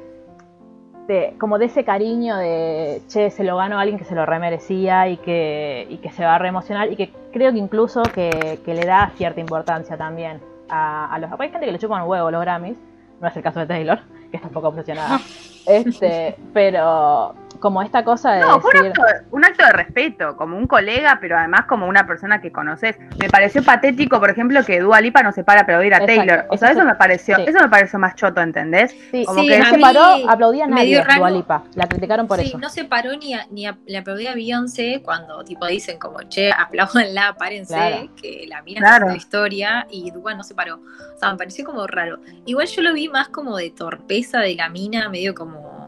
de, como de ese cariño de, che, se lo ganó a alguien que se lo remerecía y que, y que se va a reemocionar y que creo que incluso que, que le da cierta importancia también a, a los... Hay gente que le chupan un huevo los Grammys, no es el caso de Taylor, que está un poco obsesionada, este, pero como esta cosa de
No, fue un
decir...
acto, un acto de respeto, como un colega, pero además como una persona que conoces. Me pareció patético, por ejemplo, que Dua Lipa no se para a aplaudir a
Exacto,
Taylor. O sea, eso
es-
me pareció,
sí.
eso me pareció más choto, ¿entendés?
Sí,
como
Sí,
que
no se paró, aplaudía a nadie. Dua Lipa. La criticaron por
sí,
eso.
no se paró ni, a- ni a- le aplaudí a Beyoncé cuando tipo dicen como, che, apláudanla, párense,
Claro.
que la mina
Claro.
haciendo historia y Dua no se paró. O sea, me pareció como raro. Igual yo lo vi más como de torpeza de la mina, medio como...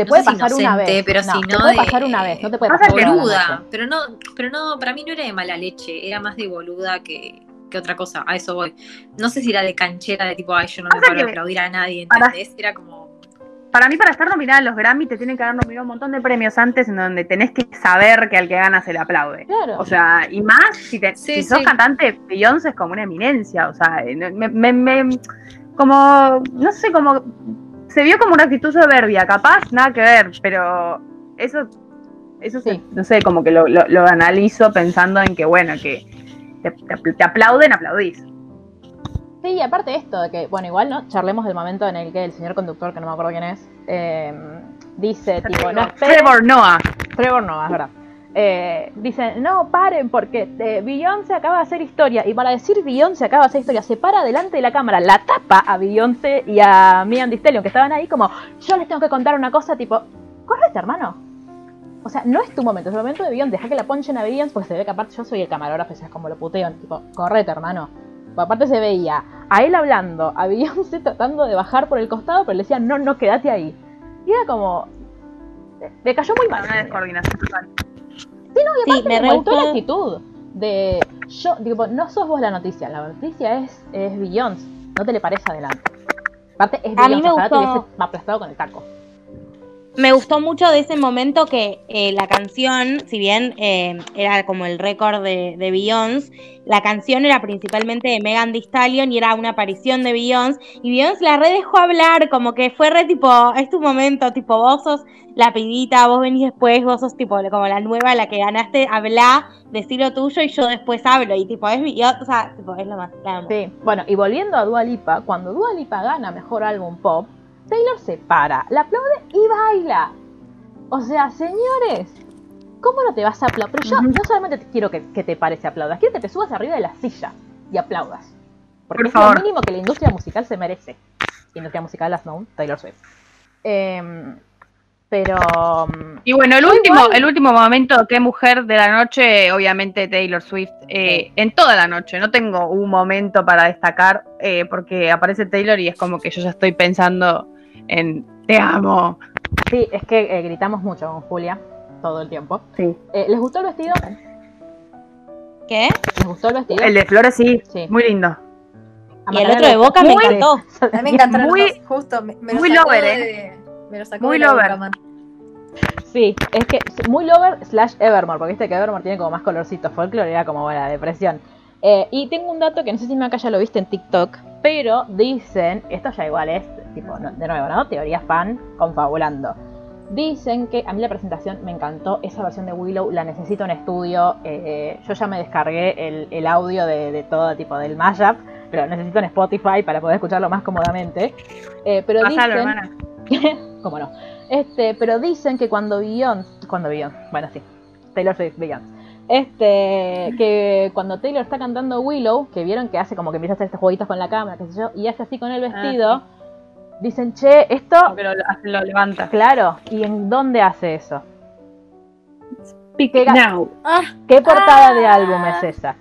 Te
no
puede
sé si
pasar una
inocente,
vez.
pero
no,
si
te
no
puede
de-
pasar una vez, no te puede
Pasa
pasar
boluda. Pero no, pero no, para mí no era de mala leche, era más de boluda que, que otra cosa, a eso voy. No sé si era de canchera, de tipo, ay, yo no me
Pasa
paro a
que
aplaudir a nadie,
para-
¿entendés? Era como...
Para mí, para estar nominada a los Grammy, te tienen que haber nominado un montón de premios antes en donde tenés que saber que al que gana se le aplaude.
Claro.
O sea, y más si, te-
Sí,
si sos
sí.
cantante, Beyoncé es como una eminencia. O sea, me, me- me- como, no sé, como, se vio como una actitud soberbia, capaz, nada que ver, pero eso, eso
Sí.
no sé, como que lo, lo- lo analizo pensando en que, bueno, que te, te- te aplauden, aplaudís.
Sí, y aparte de esto, de que, bueno, igual no, charlemos del momento en el que el señor conductor, que no me acuerdo quién es, eh, dice, tipo, no esperen,
Trevor Noah.
Trevor no, es verdad. Eh, dicen, no, paren, porque eh, Beyoncé acaba de hacer historia. Y para decir Beyoncé acaba de hacer historia, se para delante de la cámara, la tapa a Beyoncé y a Thee Stallion, que estaban ahí, como, yo les tengo que contar una cosa, tipo, correte, hermano. O sea, no es tu momento, es el momento de Beyoncé, deja que la ponchen a Beyoncé, porque se ve que aparte yo soy el camarógrafo, es como lo puteo, tipo, correte, hermano. Aparte se veía a él hablando, a Beyoncé tratando de bajar por el costado, pero le decían, no, no, quédate ahí. Y era como, me cayó muy mal.
Una descoordinación.
Sí, no, y
Sí,
aparte
me
me,
re
gustó la actitud de yo, digo, no sos vos la noticia, la noticia es, es Beyoncé, no te le pares adelante. Aparte es Beyoncé,
me
ojalá te hubiese aplastado con el taco.
Me gustó mucho de ese momento que eh, la canción, si bien eh, era como el récord de, de Beyoncé, la canción era principalmente de Megan Thee Stallion y era una aparición de Beyoncé. Y Beyoncé la re dejó hablar, como que fue re tipo, es tu momento, tipo, vos sos la pibita, vos venís después, vos sos tipo como la nueva, la que ganaste, habla, decí lo tuyo y yo después hablo. Y tipo, es Beyoncé, o sea, tipo, es lo más, la amo.
Sí, bueno, y volviendo a Dua Lipa, cuando Dua Lipa gana mejor álbum pop, Taylor se para, la aplaude y baila. O sea, señores, ¿cómo no te vas a aplaudir? Pero yo no solamente te quiero que, que te pares y aplaudas, quiero que te subas arriba de la silla y aplaudas. Porque
Por
es
favor.
lo mínimo que la industria musical se merece. Industria musical as known, Taylor Swift. Eh, Pero.
Y bueno, el último,
igual-
el último momento, qué mujer de la noche, obviamente Taylor Swift, eh, en toda la noche. No tengo un momento para destacar, eh, porque aparece Taylor y es como que yo ya estoy pensando en te amo.
Sí, es que eh, gritamos mucho con Julia todo el tiempo.
Sí.
Eh, ¿Les gustó el vestido?
¿Qué?
¿Les gustó el vestido?
El de Flores sí,
Sí.
muy lindo.
Y el otro de Boca me encantó.
A mí me encantaron
Muy-
los justo. Me, me lo
muy lover,
de- Me lo sacó
Muy
de
lover.
boca.
Sí, es que muy Lover slash Evermore, porque viste que Evermore tiene como más colorcitos. Folklore era como la depresión. Eh, y tengo un dato que no sé si acá ya lo viste en TikTok, pero dicen, esto ya igual es, tipo, no- de nuevo, ¿no? Teoría fan confabulando. Dicen que a mí la presentación me encantó, esa versión de Willow la necesito en estudio. eh, yo ya me descargué el, el audio de, de todo tipo del mashup, pero necesito en Spotify para poder escucharlo más cómodamente. Eh, pero
Pásalo,
dicen,
hermana.
¿Cómo no? Este, pero dicen que cuando Beyoncé, cuando Beyoncé, bueno sí, Taylor Swift, Beyoncé, este, que cuando Taylor está cantando Willow, que vieron que hace como que empieza a hacer estos jueguitos con la cámara, qué sé yo, y hace así con el vestido, dicen, che, esto,
Que lo, lo levanta.
claro, ¿y en dónde hace eso?
Speak
¿Qué,
now.
Ah,
¿Qué portada
Ah.
de álbum es esa?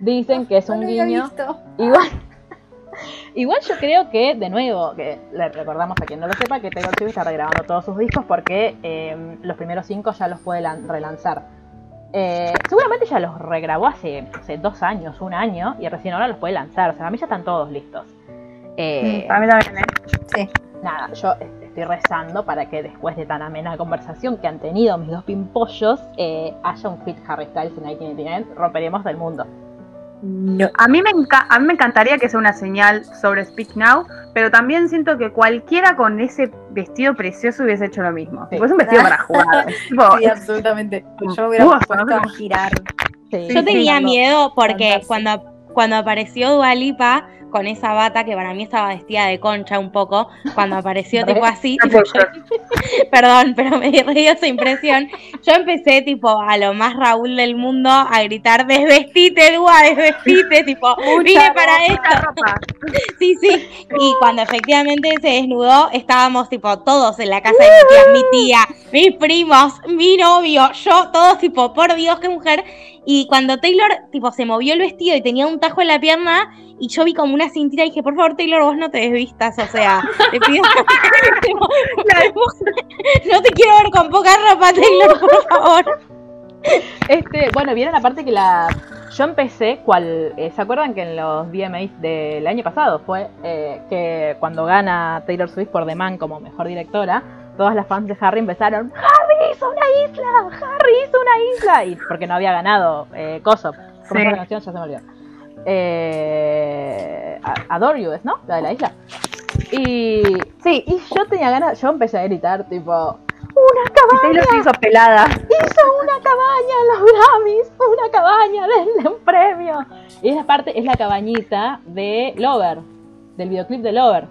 Dicen que es un guiño.
visto.
Igual, igual yo creo que, de nuevo, que le recordamos a quien no lo sepa, que Taylor Swift está regrabando todos sus discos porque eh, los primeros cinco ya los puede lan- relanzar. Eh, seguramente ya los regrabó hace, dos años, un año, y recién ahora los puede lanzar. O sea, a mí ya están todos listos. Eh,
A mí también, ¿eh?
Sí.
nada, yo est- estoy rezando para que después de tan amena conversación que han tenido mis dos pimpollos, eh, haya un fit Harry Styles en 1989, romperemos del mundo.
No.
A mí, me a mí me encantaría que sea una señal sobre Speak Now, pero también siento que cualquiera con ese vestido precioso hubiese hecho lo mismo.
Sí.
Tipo, es un vestido para jugar.
Sí, absolutamente. Yo me hubiera
Uf,
puesto
no
a girar.
Sí.
Yo tenía miedo porque cuando, cuando apareció Dualipa con esa bata que para mí estaba vestida de concha un poco, cuando apareció
Re.
tipo así, tipo,
creer.
perdón, pero me dio esa impresión. Yo empecé tipo a lo más Raúl del mundo a gritar desvestite, Dua, desvestite, tipo, vine para esto. Sí, sí. Y cuando efectivamente se desnudó, estábamos tipo todos en la casa de mi tía, mi tía, mis primos, mi novio, yo, todos tipo, por Dios, qué mujer. Y cuando Taylor tipo se movió el vestido y tenía un tajo en la pierna y yo vi como una cintita y dije, por favor, Taylor, vos no te desvistas, o sea, te pido no te quiero ver con poca ropa, Taylor, por favor.
Este, bueno, vieron aparte que la. Yo empecé, cual. eh, ¿Se acuerdan que en los VMAs del año pasado fue eh, que cuando gana Taylor Swift por The Man como mejor directora, todas las fans de Harry empezaron: ¡Harry hizo una isla! ¡Harry hizo una isla! Y porque no había ganado eh, Coso. ¿Cómo
Sí.
la canción? Ya se me olvidó. Eh, A- Adore You, ¿es, ¿no? La de la isla. Y sí, y yo tenía ganas, yo empecé a gritar, tipo, ¡Una
Y
cabaña!
Se hizo pelada.
hizo una cabaña en los Grammys, una cabaña, denle un premio. Y esa parte es la cabañita de Lover, del videoclip de Lover.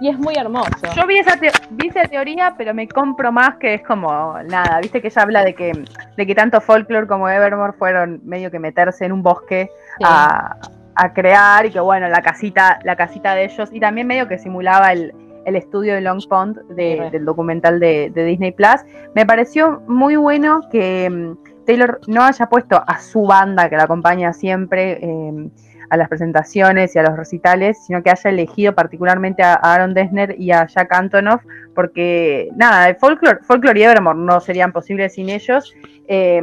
Y es muy hermoso.
Yo vi esa, vi esa teoría, pero me compro más que es como nada. Viste que ella habla de que, de que tanto Folklore como Evermore fueron medio que meterse en un bosque
Sí.
a, a crear y que bueno, la casita, la casita de ellos, y también medio que simulaba el, el estudio de Long Pond de-
Sí, re.
del documental de, de Disney Plus. Me pareció muy bueno que mm, Taylor no haya puesto a su banda que la acompaña siempre. eh, a las presentaciones y a los recitales, sino que haya elegido particularmente a Aaron Dessner y a Jack Antonoff, porque nada, folklore, folklore y Evermore no serían posibles sin ellos, eh,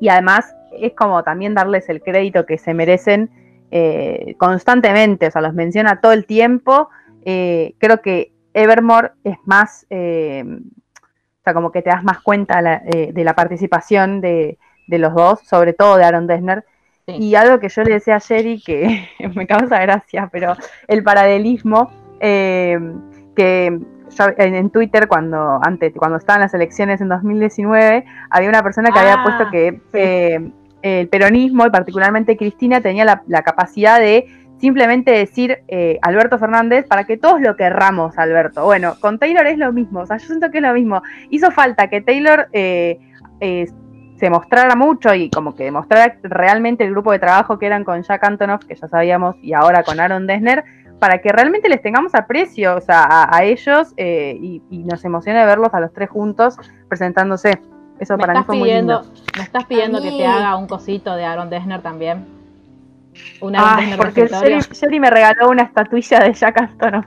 y además es como también darles el crédito que se merecen eh, constantemente, o sea, los menciona todo el tiempo, eh, creo que Evermore es más, eh, o sea, como que te das más cuenta eh, de la participación de, de los dos, sobre todo de Aaron Dessner,
Sí.
y algo que yo le decía a Jerry que me causa gracia, pero el paralelismo eh, que yo en, en Twitter cuando antes cuando estaban las elecciones en 2019 había una persona que había
Ah,
puesto que eh, el peronismo y particularmente Cristina tenía la, la capacidad de simplemente decir eh, Alberto Fernández para que todos lo querramos Alberto. Bueno, con Taylor es lo mismo, o sea, yo siento que es lo mismo. Hizo falta que Taylor eh, eh, se mostrara mucho y como que demostrara realmente el grupo de trabajo que eran con Jack Antonoff, que ya sabíamos, y ahora con Aaron Dessner, para que realmente les tengamos aprecio, o sea, a, a ellos eh, y, y nos emocione verlos a los tres juntos presentándose. Eso
Me
para mí fue muy
pidiendo,
lindo.
me estás pidiendo que te haga un cosito de Aaron Dessner también. Un Aaron
Ay, porque Sherry me regaló una estatuilla de Jack Antonoff.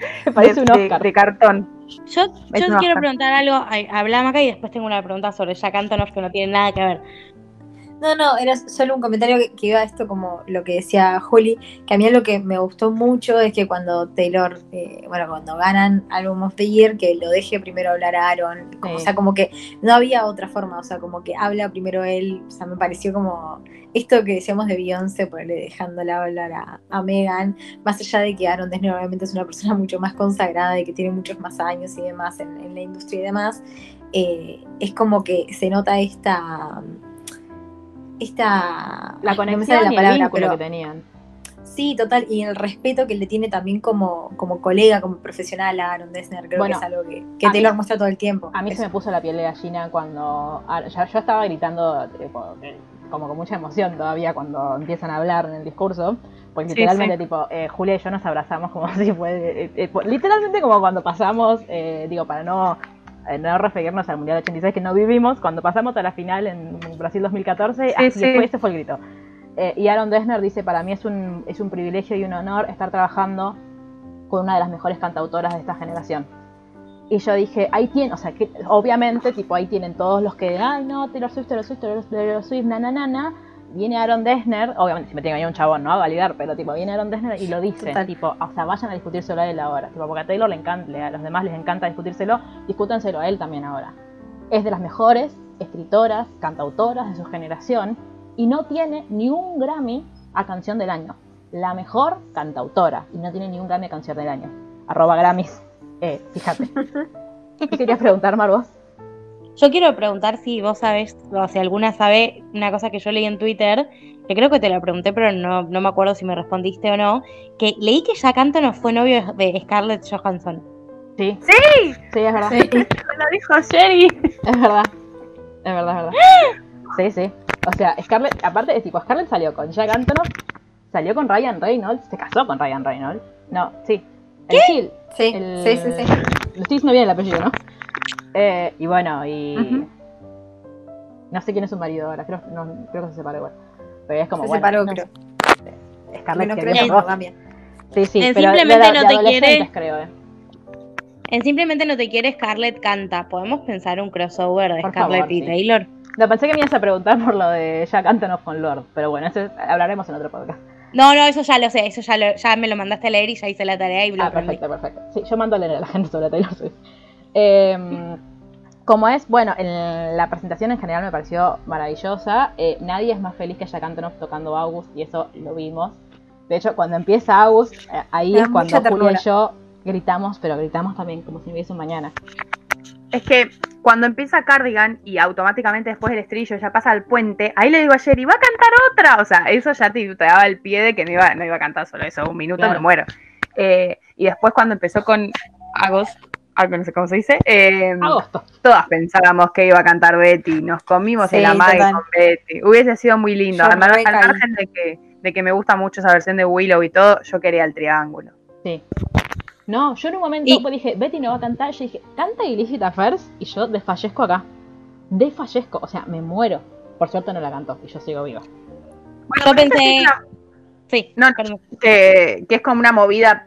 Me parece
de,
un Oscar.
de cartón.
Yo, yo quiero
Oscar.
preguntar algo, ay, habla Maca y después tengo una pregunta sobre Jack Antonoff que no tiene nada que ver.
No, no, era solo un comentario que, que iba a esto como lo que decía Juli, que a mí lo que me gustó mucho es que cuando Taylor, eh, bueno, cuando ganan Album of the Year, que lo deje primero hablar a Aaron, como-
Sí.
o sea, como que no había otra forma, o sea, como que habla primero él, o sea, me pareció como esto que decíamos de Beyoncé, ponerle dejándola hablar a, a Megan, más allá de que Aaron Dessner obviamente es una persona mucho más consagrada y que tiene muchos más años y demás en, en la industria y demás, eh, es como que se nota esta esta
La
no
conexión y
la
el
palabra,
vínculo
pero
que tenían.
sí, total, y el respeto que le tiene también como, como colega, como profesional a Aaron Dessner, creo
Bueno,
que es algo que, que
a mí-
Taylor muestra todo el tiempo.
A mí se me puso la piel de gallina cuando. ya- yo estaba gritando tipo, eh, como con mucha emoción todavía cuando empiezan a hablar en el discurso. Porque
Sí,
literalmente,
sí.
tipo, eh, Julia y yo nos abrazamos como si fue. eh, eh, literalmente como cuando pasamos, digo, para no. Eh, no referirnos al Mundial 86 que no vivimos, cuando pasamos a la final en Brasil 2014, así
sí.
fue, ese fue el grito. Eh, y Aaron Dessner dice, para mí es un, es un privilegio y un honor estar trabajando con una de las mejores cantautoras de esta generación. Y yo dije, ahí tienen, o sea, que obviamente, tipo, ahí tienen todos los que, ay, no, Taylor Swift, Taylor Swift, Taylor Swift, na, na, na, na. Viene Aaron Dessner, obviamente, si me tiene que venir un chabón, ¿no? A validar, pero, tipo, viene Aaron Dessner y lo dice,
Total.
tipo, o sea, vayan a discutírselo a él ahora, tipo, porque a Taylor le encanta, a los demás les encanta discutírselo, discútanselo a él también ahora. Es de las mejores escritoras, cantautoras de su generación, y no tiene ni un Grammy a canción del año. La mejor cantautora, y no tiene ni un Grammy a canción del año. Arroba Grammys. Eh, fíjate. ¿Qué querías preguntar, Marvos?
Yo quiero preguntar si vos sabés, o si alguna sabe una cosa que yo leí en Twitter, que creo que te la pregunté, pero no, no me acuerdo si me respondiste o no, que leí que Jack Antonoff fue novio de Scarlett Johansson.
Sí.
¡Sí!
Sí, es verdad.
Sí.
Lo dijo Sherry.
Es verdad. Es verdad, es verdad. Sí, sí. O sea, Scarlett, aparte de tipo, Scarlett salió con Jack Antonoff, salió con Ryan Reynolds, se casó con Ryan Reynolds. No, sí. El Gil.
Sí,
El-
sí, sí, sí.
Lo estoy diciendo bien el apellido, ¿no? Eh, y bueno, y. No sé quién es su marido ahora, creo, no, creo que se separó igual. Pero es como.
Se
bueno,
separó,
no
creo.
sé, Scarlett
no
que
creo
vos.
monogamia.
Sí, sí,
En
pero
Simplemente
de,
no
de
te quiere.
creo, eh.
En Simplemente no te quiere Scarlett canta. ¿Podemos pensar un crossover de
Por
Scarlett
favor,
y
sí.
Taylor?
No, pensé que me ibas a preguntar por lo de Jack Antonoff con Lord, pero bueno, eso es- hablaremos en otro podcast.
No, no, eso ya lo sé, eso ya, lo- ya me lo mandaste a leer y ya hice la tarea y lo
Ah,
aprendí.
perfecto, perfecto. Sí, yo mando a leer a la gente sobre Taylor Swift. Eh, como es, bueno, en la presentación en general me pareció maravillosa. Eh, nadie es más feliz que Jack Antonoff tocando August y eso lo vimos. De hecho, cuando empieza August, eh, ahí es cuando Julia y yo gritamos, pero gritamos también como si no hubiese un mañana.
Es que cuando empieza Cardigan y automáticamente después el estribillo ya pasa al puente, ahí le digo a Sherry, va a cantar otra. O sea, eso ya te, te daba el pie de que no iba, no iba a cantar solo eso, un minuto
Claro.
me muero. Eh, y después cuando empezó con algo no sé cómo se dice, eh,
Agosto.
todas pensábamos que iba a cantar Betty, nos comimos
Sí,
el amague con Betty. Hubiese sido muy lindo.
Yo
Además, al margen de que, de que me gusta mucho esa versión de Willow y todo, yo quería el triángulo.
Sí. No, yo en un momento
Y-
dije, Betty no va a cantar. Yo dije, canta Illicit Affairs y yo desfallezco acá. Desfallezco, o sea, me muero. Por suerte no la cantó y yo sigo viva.
Bueno,
Yo pensé- Sí,
No, que, que es como una movida,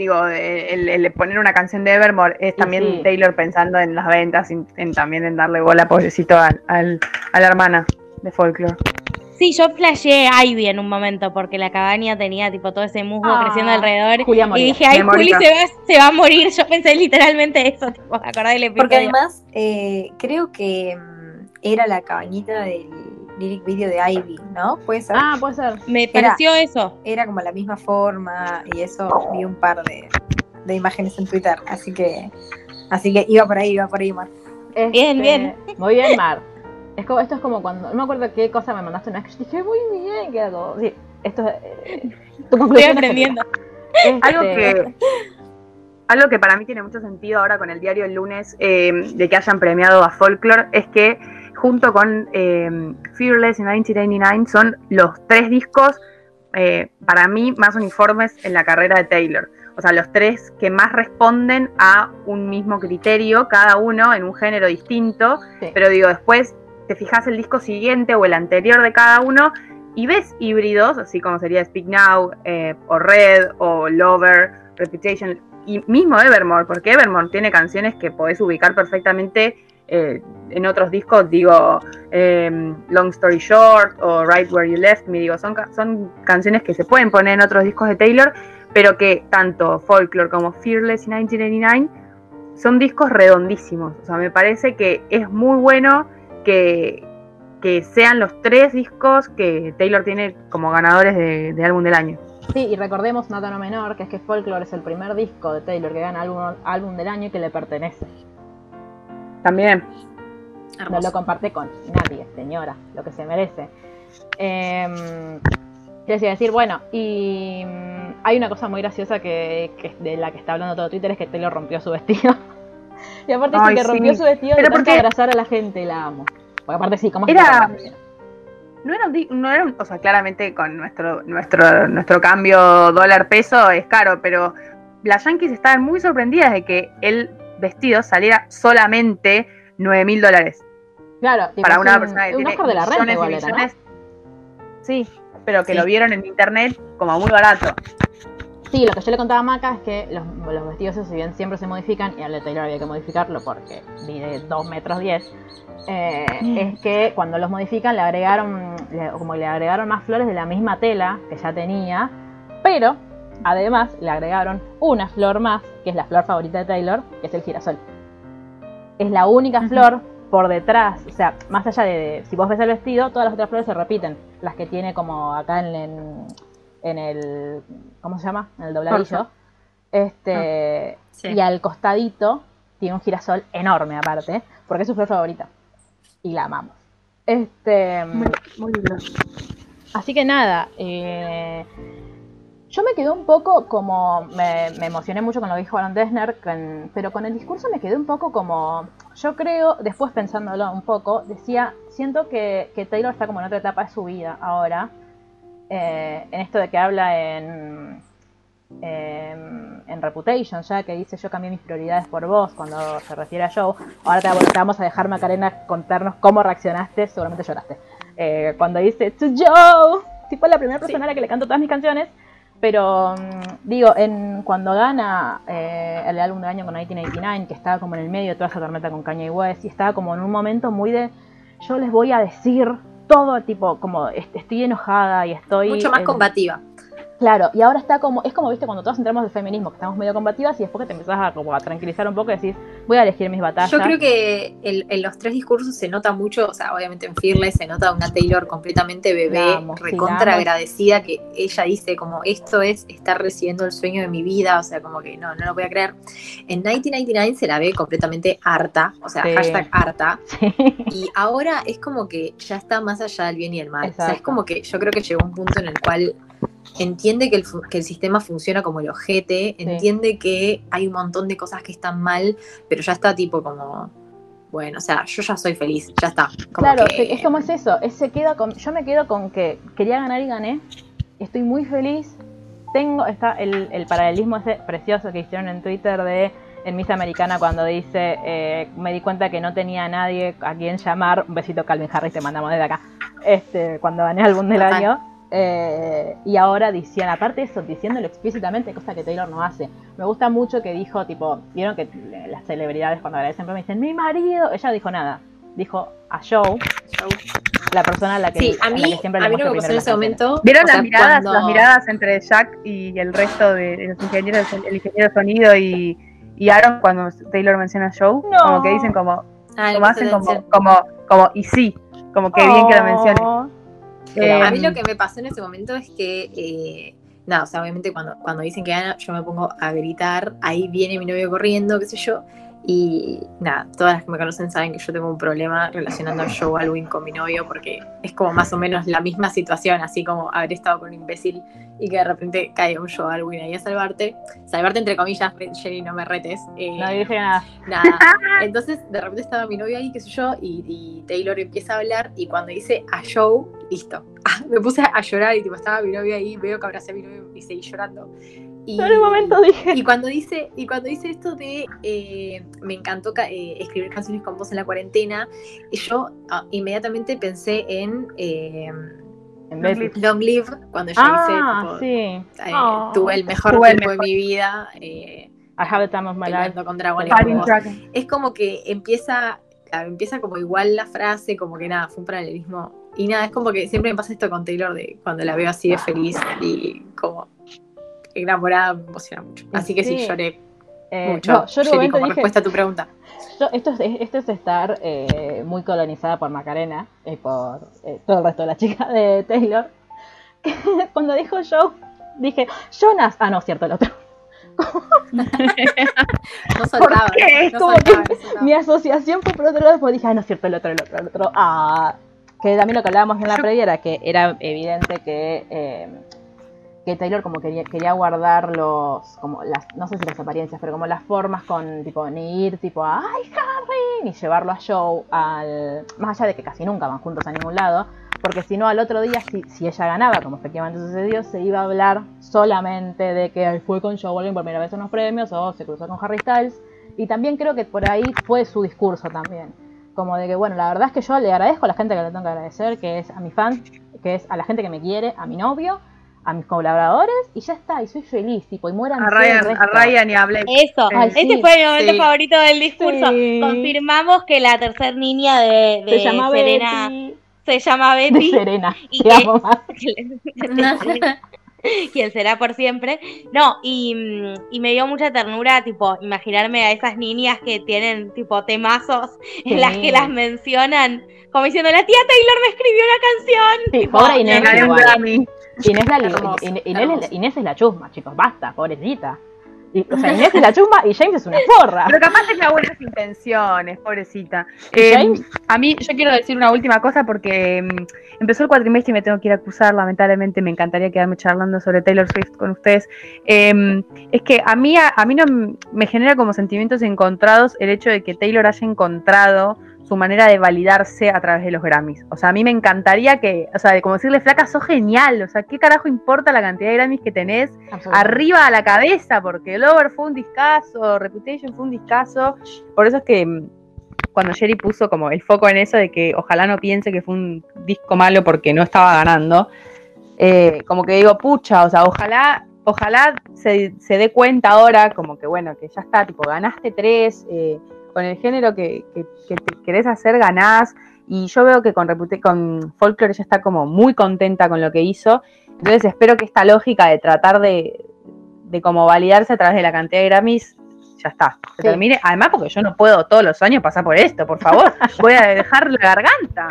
digo, el, el poner una canción de Evermore es también
sí.
Taylor pensando en las ventas, y en, también en darle bola, pobrecito, al, al- a la hermana de Folklore.
Sí, yo flasheé Ivy en un momento porque la cabaña tenía tipo todo ese musgo
Ah,
creciendo alrededor.
Julia
Y dije, ay, Juli se va, se va a morir. Yo pensé literalmente eso, tipo, acordé del episodio.
Porque además, eh, creo que mm, era la cabañita del lyric video de Ivy, ¿no? Puede ser.
Ah, puede ser.
Me
Era-
pareció eso.
Era como la misma forma y eso vi un par de, de imágenes en Twitter, así que así que iba por ahí, iba por ahí, Mar.
Bien,
Este,
bien.
Muy bien, Mar. Es como, esto es como cuando. No me acuerdo qué cosa me mandaste una vez que dije, muy bien, que como. Sí, esto es. eh, tu
Estoy
es
aprendiendo.
Algo
Este,
que, algo que para mí tiene mucho sentido ahora con el diario el lunes eh, de que hayan premiado a Folklore es que junto con eh, Fearless y 1999 son los tres discos eh, para mí, más uniformes en la carrera de Taylor. O sea, los tres que más responden a un mismo criterio, cada uno en un género distinto.
Sí.
Pero digo, después te fijas el disco siguiente o el anterior de cada uno y ves híbridos, así como sería Speak Now, eh, o Red, o Lover, Reputation, y mismo Evermore, porque Evermore tiene canciones que podés ubicar perfectamente eh, en otros discos, digo, eh, Long Story Short o Right Where You Left Me, digo, son, son canciones que se pueden poner en otros discos de Taylor, pero que tanto Folklore como Fearless y 1989 son discos redondísimos. O sea, me parece que es muy bueno que, que sean los tres discos que Taylor tiene como ganadores de, álbum del año.
Sí, y recordemos una tono menor, que es que Folklore es el primer disco de Taylor que gana álbum, álbum del año y que le pertenece.
También.
No lo comparte con nadie, señora, lo que se merece. Eh, ¿Qué les iba a decir? Bueno, y mm, hay una cosa muy graciosa que, que de la que está hablando todo Twitter, es que Taylor rompió su vestido. y aparte dice que
sí.
rompió su vestido de
Pero
tanto
porque-
abrazar a la gente, la amo. Porque aparte sí, ¿cómo
Era- No era, un no era un- o sea, claramente con nuestro, nuestro, nuestro cambio dólar-peso es caro, pero las Yankees estaban muy sorprendidas de que el vestido saliera solamente 9 mil dólares.
Claro,
Para una
un-
persona que
un
tiene
de la renta
millones y millones. Sí, pero que
Sí.
lo vieron en internet como muy barato.
Sí, lo que yo le contaba a Maca es que los, los vestidos si bien siempre se modifican, y al de Taylor había que modificarlo porque mide 2 metros 10, eh, es que cuando los modifican le agregaron, le- como le agregaron más flores de la misma tela que ya tenía, pero además le agregaron una flor más, que es la flor favorita de Taylor, que es el girasol. Es la única flor por detrás, o sea, más allá de, de- si vos ves el vestido, todas las otras flores se repiten, las que tiene como acá en, en, en el, ¿cómo se llama? En el dobladillo. Este,
Sí.
y al costadito tiene un girasol enorme aparte, porque es su flor favorita. Y la amamos. Este,
Muy lindo.
Así que nada, eh, yo me quedé un poco como, me, me emocioné mucho con lo que dijo Aaron Dessner, con- pero con el discurso me quedé un poco como, yo creo, después pensándolo un poco, decía, siento que, que Taylor está como en otra etapa de su vida ahora, eh, en esto de que habla en, en, en Reputation, ya que dice yo cambié mis prioridades por vos cuando se refiere a Joe. Ahora te, te vamos a dejar, Macarena, contarnos cómo reaccionaste, seguramente lloraste. Eh, cuando dice To Joe, tipo la primera persona a la que le canto todas mis canciones. Pero mm, digo, en cuando gana eh, el álbum del año con 1989, que estaba como en el medio de toda esa tormenta con Kanye West, y estaba como en un momento muy de yo les voy a decir todo tipo, como est- estoy enojada y estoy.
Mucho más combativa.
Claro, y ahora está como, es como, viste, cuando todos entramos del feminismo, que estamos medio combativas y después que te empezás a, como, a tranquilizar un poco y decís, voy a elegir mis batallas.
Yo creo que el- en los tres discursos se nota mucho, o sea, obviamente en Fearless se nota una Taylor completamente bebé,
amo,
recontra agradecida, que ella dice como esto es estar recibiendo el sueño de mi vida, o sea, como que no, no lo voy a creer. En 1999 se la ve completamente harta, o sea,
Sí.
hashtag harta,
Sí.
y ahora es como que ya está más allá del bien y el mal. O sea, es como que yo creo que llegó un punto en el cual entiende que el, que el sistema funciona como el ojete, entiende que hay un montón de cosas que están mal, pero ya está tipo como, bueno, o sea, yo ya soy feliz, ya está. Como
Claro,
que-
es como es eso, es, se queda con, yo me quedo con que quería ganar y gané, estoy muy feliz, tengo, está el, el paralelismo ese precioso que hicieron en Twitter de en Miss Americana cuando dice, eh, me di cuenta que no tenía a nadie a quien llamar, un besito Calvin Harris, te mandamos desde acá, este, cuando gané álbum del año, eh, y ahora diciendo, aparte de eso, diciéndolo explícitamente, cosa que Taylor no hace. Me gusta mucho que dijo, tipo, vieron que las celebridades cuando agradecen me dicen, mi marido, ella dijo nada, dijo a Joe, la persona a la que,
Sí, a
la
mí,
que siempre
a
le
mí lo que pasó
primero
en ese momento...
¿Vieron
sea,
las miradas,
cuando-
las miradas entre Jack y el resto de, de los ingenieros, el ingeniero de sonido y, y Aaron cuando Taylor menciona a Joe?
No.
Como que dicen como,
Ah,
como hacen como, como, como, y sí, como que bien que lo menciones. Eh,
A mí lo que me pasó en ese momento es que, eh, nada, o sea, obviamente cuando, cuando dicen que gana, yo me pongo a gritar, ahí viene mi novio corriendo, qué sé yo, Y nada, todas las que me conocen saben que yo tengo un problema relacionando a Joe Alwyn con mi novio porque es como más o menos la misma situación, así como haber estado con un imbécil y que de repente caiga un Joe Alwyn ahí a salvarte. Salvarte entre comillas, Jerry, no me retes. Eh,
No dije nada.
Nada. Entonces, de repente estaba mi novio ahí, qué sé yo, y, y Taylor empieza a hablar y cuando dice a Joe, listo. Ah, me puse a llorar y tipo, estaba mi novio ahí, veo que abracé a mi novio y seguí llorando. Y,
momento dije.
y cuando dice, y cuando dice esto de eh, me encantó ca- eh, escribir canciones con vos en la cuarentena, yo ah, inmediatamente pensé en eh,
En vez
Long Live, cuando yo
Ah,
hice tipo,
sí.
eh,
Oh,
tuve el mejor
tuve el
tiempo
mejor.
de mi vida
I have the time of my life.
con. Es como que empieza, claro, empieza como igual la frase, como que nada, fue un paralelismo. Y nada, es como que siempre me pasa esto con Taylor de cuando la veo así de feliz y como enamorada, me emociona mucho. Así que sí,
Sí.
lloré
Eh,
mucho.
no, yo momento
como
dije,
respuesta a tu pregunta.
yo- esto, es, esto es estar eh, muy colonizada por Macarena y por eh, todo el resto de la chica de Taylor. Cuando dijo Joe, dije, Jonas. Ah, no, cierto, el otro.
No soltaba.
qué?
No
Como
soltaba,
que
no soltaba.
Mi asociación fue por otro lado, después dije, ah, no, cierto, el otro, el otro, el otro. Ah, que también lo que hablábamos en la previa era que era evidente que, eh, que Taylor como quería, quería guardar los, como las, no sé si las apariencias, pero como las formas con, tipo, ni ir, tipo, ay, Harry, ni llevarlo a Joe al, más allá de que casi nunca van juntos a ningún lado, porque si no, al otro día, si, si ella ganaba, como efectivamente sucedió, se iba a hablar solamente de que fue con Joe Alwyn por primera vez en los premios o se cruzó con Harry Styles. Y también creo que por ahí fue su discurso también. Como de que, bueno, la verdad es que yo le agradezco a la gente que le tengo que agradecer, que es a mi fan, que es a la gente que me quiere, a mi novio, a mis colaboradores, y ya está, y soy feliz, tipo, y mueran
A Ryan, a Ryan y a Blake.
Eso,
Ay,
sí,
fue mi momento
sí.
favorito del discurso.
Sí.
Confirmamos que la tercer niña de, de
Se llama
Serena
Betty.
se llama
De
Betty.
Serena.
y
Te
que-
amo más.
quien será por siempre. No, y, mm, y me dio mucha ternura, tipo, imaginarme a esas niñas que tienen, tipo, temazos en
Sí.
las que las mencionan, como diciendo, la tía Taylor me escribió una canción.
Sí,
Tipo,
pobre Inés. Inés, la,
Hermoso,
Inés, Inés, es la chusma, chicos, basta, pobrecita. Y, o sea, Inés es la chusma y James es una porra.
Pero capaz tenía buenas intenciones, pobrecita.
¿Y
Eh,
James?
a mí, yo quiero decir una última cosa porque mm, empezó el cuatrimestre y me tengo que ir a acusar. Lamentablemente, me encantaría quedarme charlando sobre Taylor Swift con ustedes. Eh, es que a mí, a, a mí no me genera como sentimientos encontrados el hecho de que Taylor haya encontrado su manera de validarse a través de los Grammys. O sea, a mí me encantaría que, o sea, de como decirle, flaca, sos genial. O sea, ¿qué carajo importa la cantidad de Grammys que tenés? arriba a la cabeza, porque Lover fue un discazo, Reputation fue un discazo. Por eso es que mm, cuando Jerry puso como el foco en eso de que ojalá no piense que fue un disco malo porque no estaba ganando, eh, como que digo, pucha, o sea, ojalá, ojalá se, se dé cuenta ahora, como que bueno, que ya está, tipo, ganaste tres, eh, con el género que, que- que te querés hacer, ganás. Y yo veo que con, con Folklore ya está como muy contenta con lo que hizo. Entonces espero que esta lógica de tratar de, de como validarse a través de la cantidad de Grammys, ya está, se
Sí.
termine. Además, porque yo no puedo todos los años pasar por esto, por favor. Voy a dejar la garganta.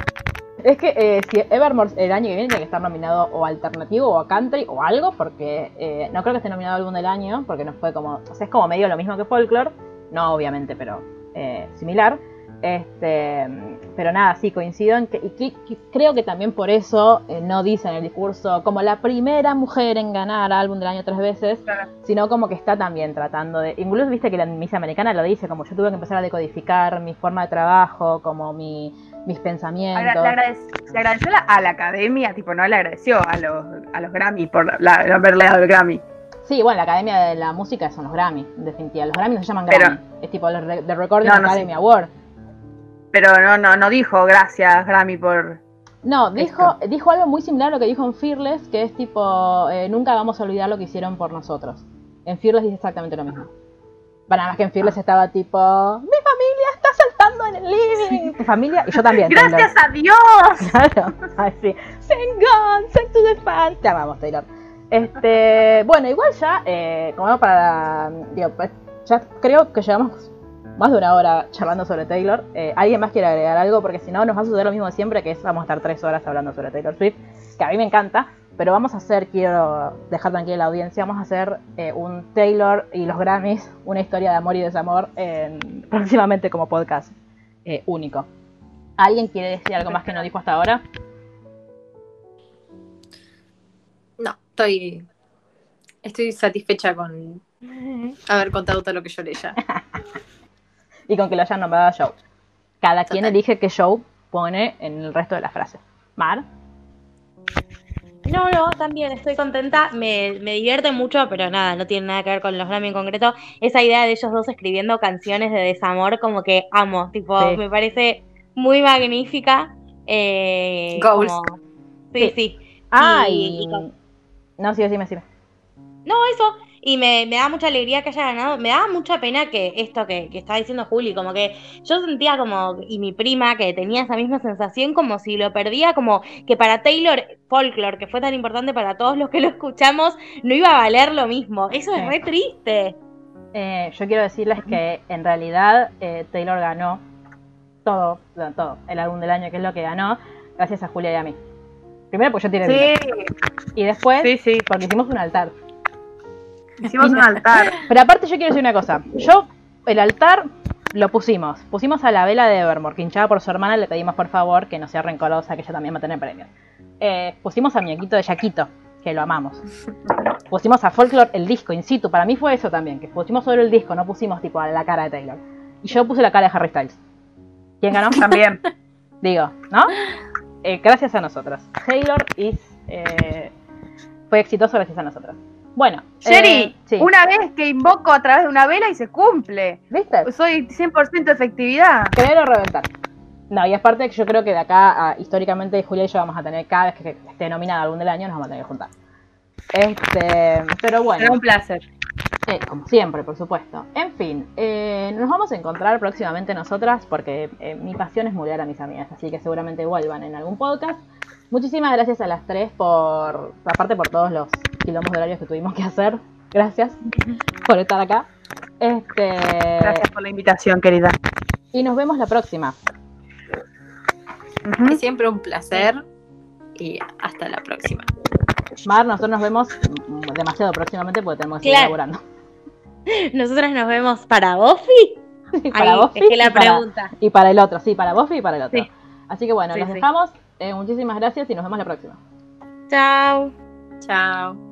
Es que eh, si Evermore el año que viene tiene que estar nominado o alternativo o a country o algo, porque eh, no creo que esté nominado álbum del año, porque no fue como, o sea, es como medio lo mismo que Folklore, no obviamente, pero eh, similar. Este, pero nada, sí, coincido en que, y que- que creo que también por eso eh, no dice en el discurso como la primera mujer en ganar álbum del año tres veces,
Claro.
sino como que está también tratando de, incluso viste que la Miss Americana lo dice, como yo tuve que empezar a decodificar mi forma de trabajo, como mi, mis pensamientos.
Le, agradec- le agradeció a la, a la academia, tipo, no le agradeció a los, a los Grammy por la, la- haberle dado el Grammy.
Sí, bueno, la Academia de la Música son los Grammy, en definitiva. Los Grammy no se llaman
Pero-
Grammy. Es tipo los re- The Recording
No, no,
Academy Award.
Pero no, no, no dijo gracias Grammy por.
No, dijo, dijo algo muy similar a lo que dijo en Fearless, que es tipo, eh, nunca vamos a olvidar lo que hicieron por nosotros. En Fearless dice exactamente lo mismo. Para nada más que en Fearless estaba tipo, mi familia está saltando en el living. Tu familia, y yo también.
¡Gracias a Dios!
Claro, ay, sí. Send God, send to the fans. Te amamos, Taylor. Este, bueno, igual ya, eh, como para, digo, pues, ya creo que llevamos más de una hora charlando sobre Taylor. Eh, ¿Alguien más quiere agregar algo? Porque si no, nos va a suceder lo mismo de siempre, que es vamos a estar tres horas hablando sobre Taylor Swift, que a mí me encanta. pero vamos a hacer, quiero dejar tranquila la audiencia, vamos a hacer eh, un Taylor y los Grammys, una historia de amor y desamor, en- próximamente como podcast eh, único. ¿Alguien quiere decir algo más que no dijo hasta ahora?
Estoy, estoy satisfecha con haber contado todo lo que yo leía.
Y con que lo hayan nombrado a Joe. Cada quien elige qué Joe pone en el resto de la frase. Mar,
No, no, también estoy contenta. Me, me divierte mucho, pero nada, no tiene nada que ver con los Grammy en concreto. Esa idea de ellos dos escribiendo canciones de desamor, como que amo. Tipo,
Sí.
me parece muy magnífica. Eh,
Goals.
como- Sí, sí.
Ah,
Y-
y...
y con-
No, sí, decime, decime.
No, eso. Y me, me da mucha alegría que haya ganado. Me da mucha pena que esto que, que estaba diciendo Juli, como que yo sentía como, y mi prima, que tenía esa misma sensación, como si lo perdía, como que para Taylor Folklore, que fue tan importante para todos los que lo escuchamos, no iba a valer lo mismo. Eso
Sí.
es re triste.
Eh, yo quiero decirles que en realidad eh, Taylor ganó todo, todo, el álbum del año, que es lo que ganó, gracias a Julia y a mí. Primero porque yo tiré
Sí,
vino. Y después
sí, sí.
porque hicimos un altar.
Hicimos un altar.
Pero aparte yo quiero decir una cosa. Yo, el altar lo pusimos. Pusimos a la vela de Evermore, que hinchada por su hermana, le pedimos por favor que no sea rencorosa, que ella también va a tener premios. Eh, pusimos a muñequito de Yaquito, que lo amamos. Pusimos a Folklore el disco, in situ. Para mí fue eso también, que pusimos solo el disco, no pusimos tipo a la cara de Taylor. Y yo puse la cara de Harry Styles. ¿Quién ganó?
También.
Digo, ¿no? Eh, gracias a nosotros. Taylor is, eh, fue exitoso gracias a nosotros. Bueno,
Sherry,
eh, sí.
una vez que invoco a través de una vela y se cumple.
¿viste?
Soy 100% efectividad.
Creer o reventar. No, y aparte que yo creo que de acá, a- históricamente, Julia y yo vamos a tener, cada vez que esté nominada algún del año, nos vamos a tener que juntar. Este, pero bueno,
Será un placer.
Eh, como siempre, por supuesto. En fin, eh, nos vamos a encontrar próximamente nosotras, porque eh, mi pasión es mudar a mis amigas, así que seguramente vuelvan en algún podcast. Muchísimas gracias a las tres por, aparte por todos los quilombos de horarios que tuvimos que hacer. Gracias por estar acá. Este,
Gracias por la invitación, querida.
y nos vemos la próxima.
Ujú.
Es siempre un placer y hasta la próxima.
Mar, nosotros nos vemos demasiado próximamente porque tenemos que seguir
Claro.
laburando.
Nosotras nos vemos para Buffy.
para
Ahí,
Buffy
es que la
y, para,
pregunta.
y para el otro, sí, para Buffy y para el otro.
Sí.
Así que bueno,
Sí,
los
sí.
dejamos. Eh, muchísimas gracias y nos vemos la próxima.
Chao.
Chao.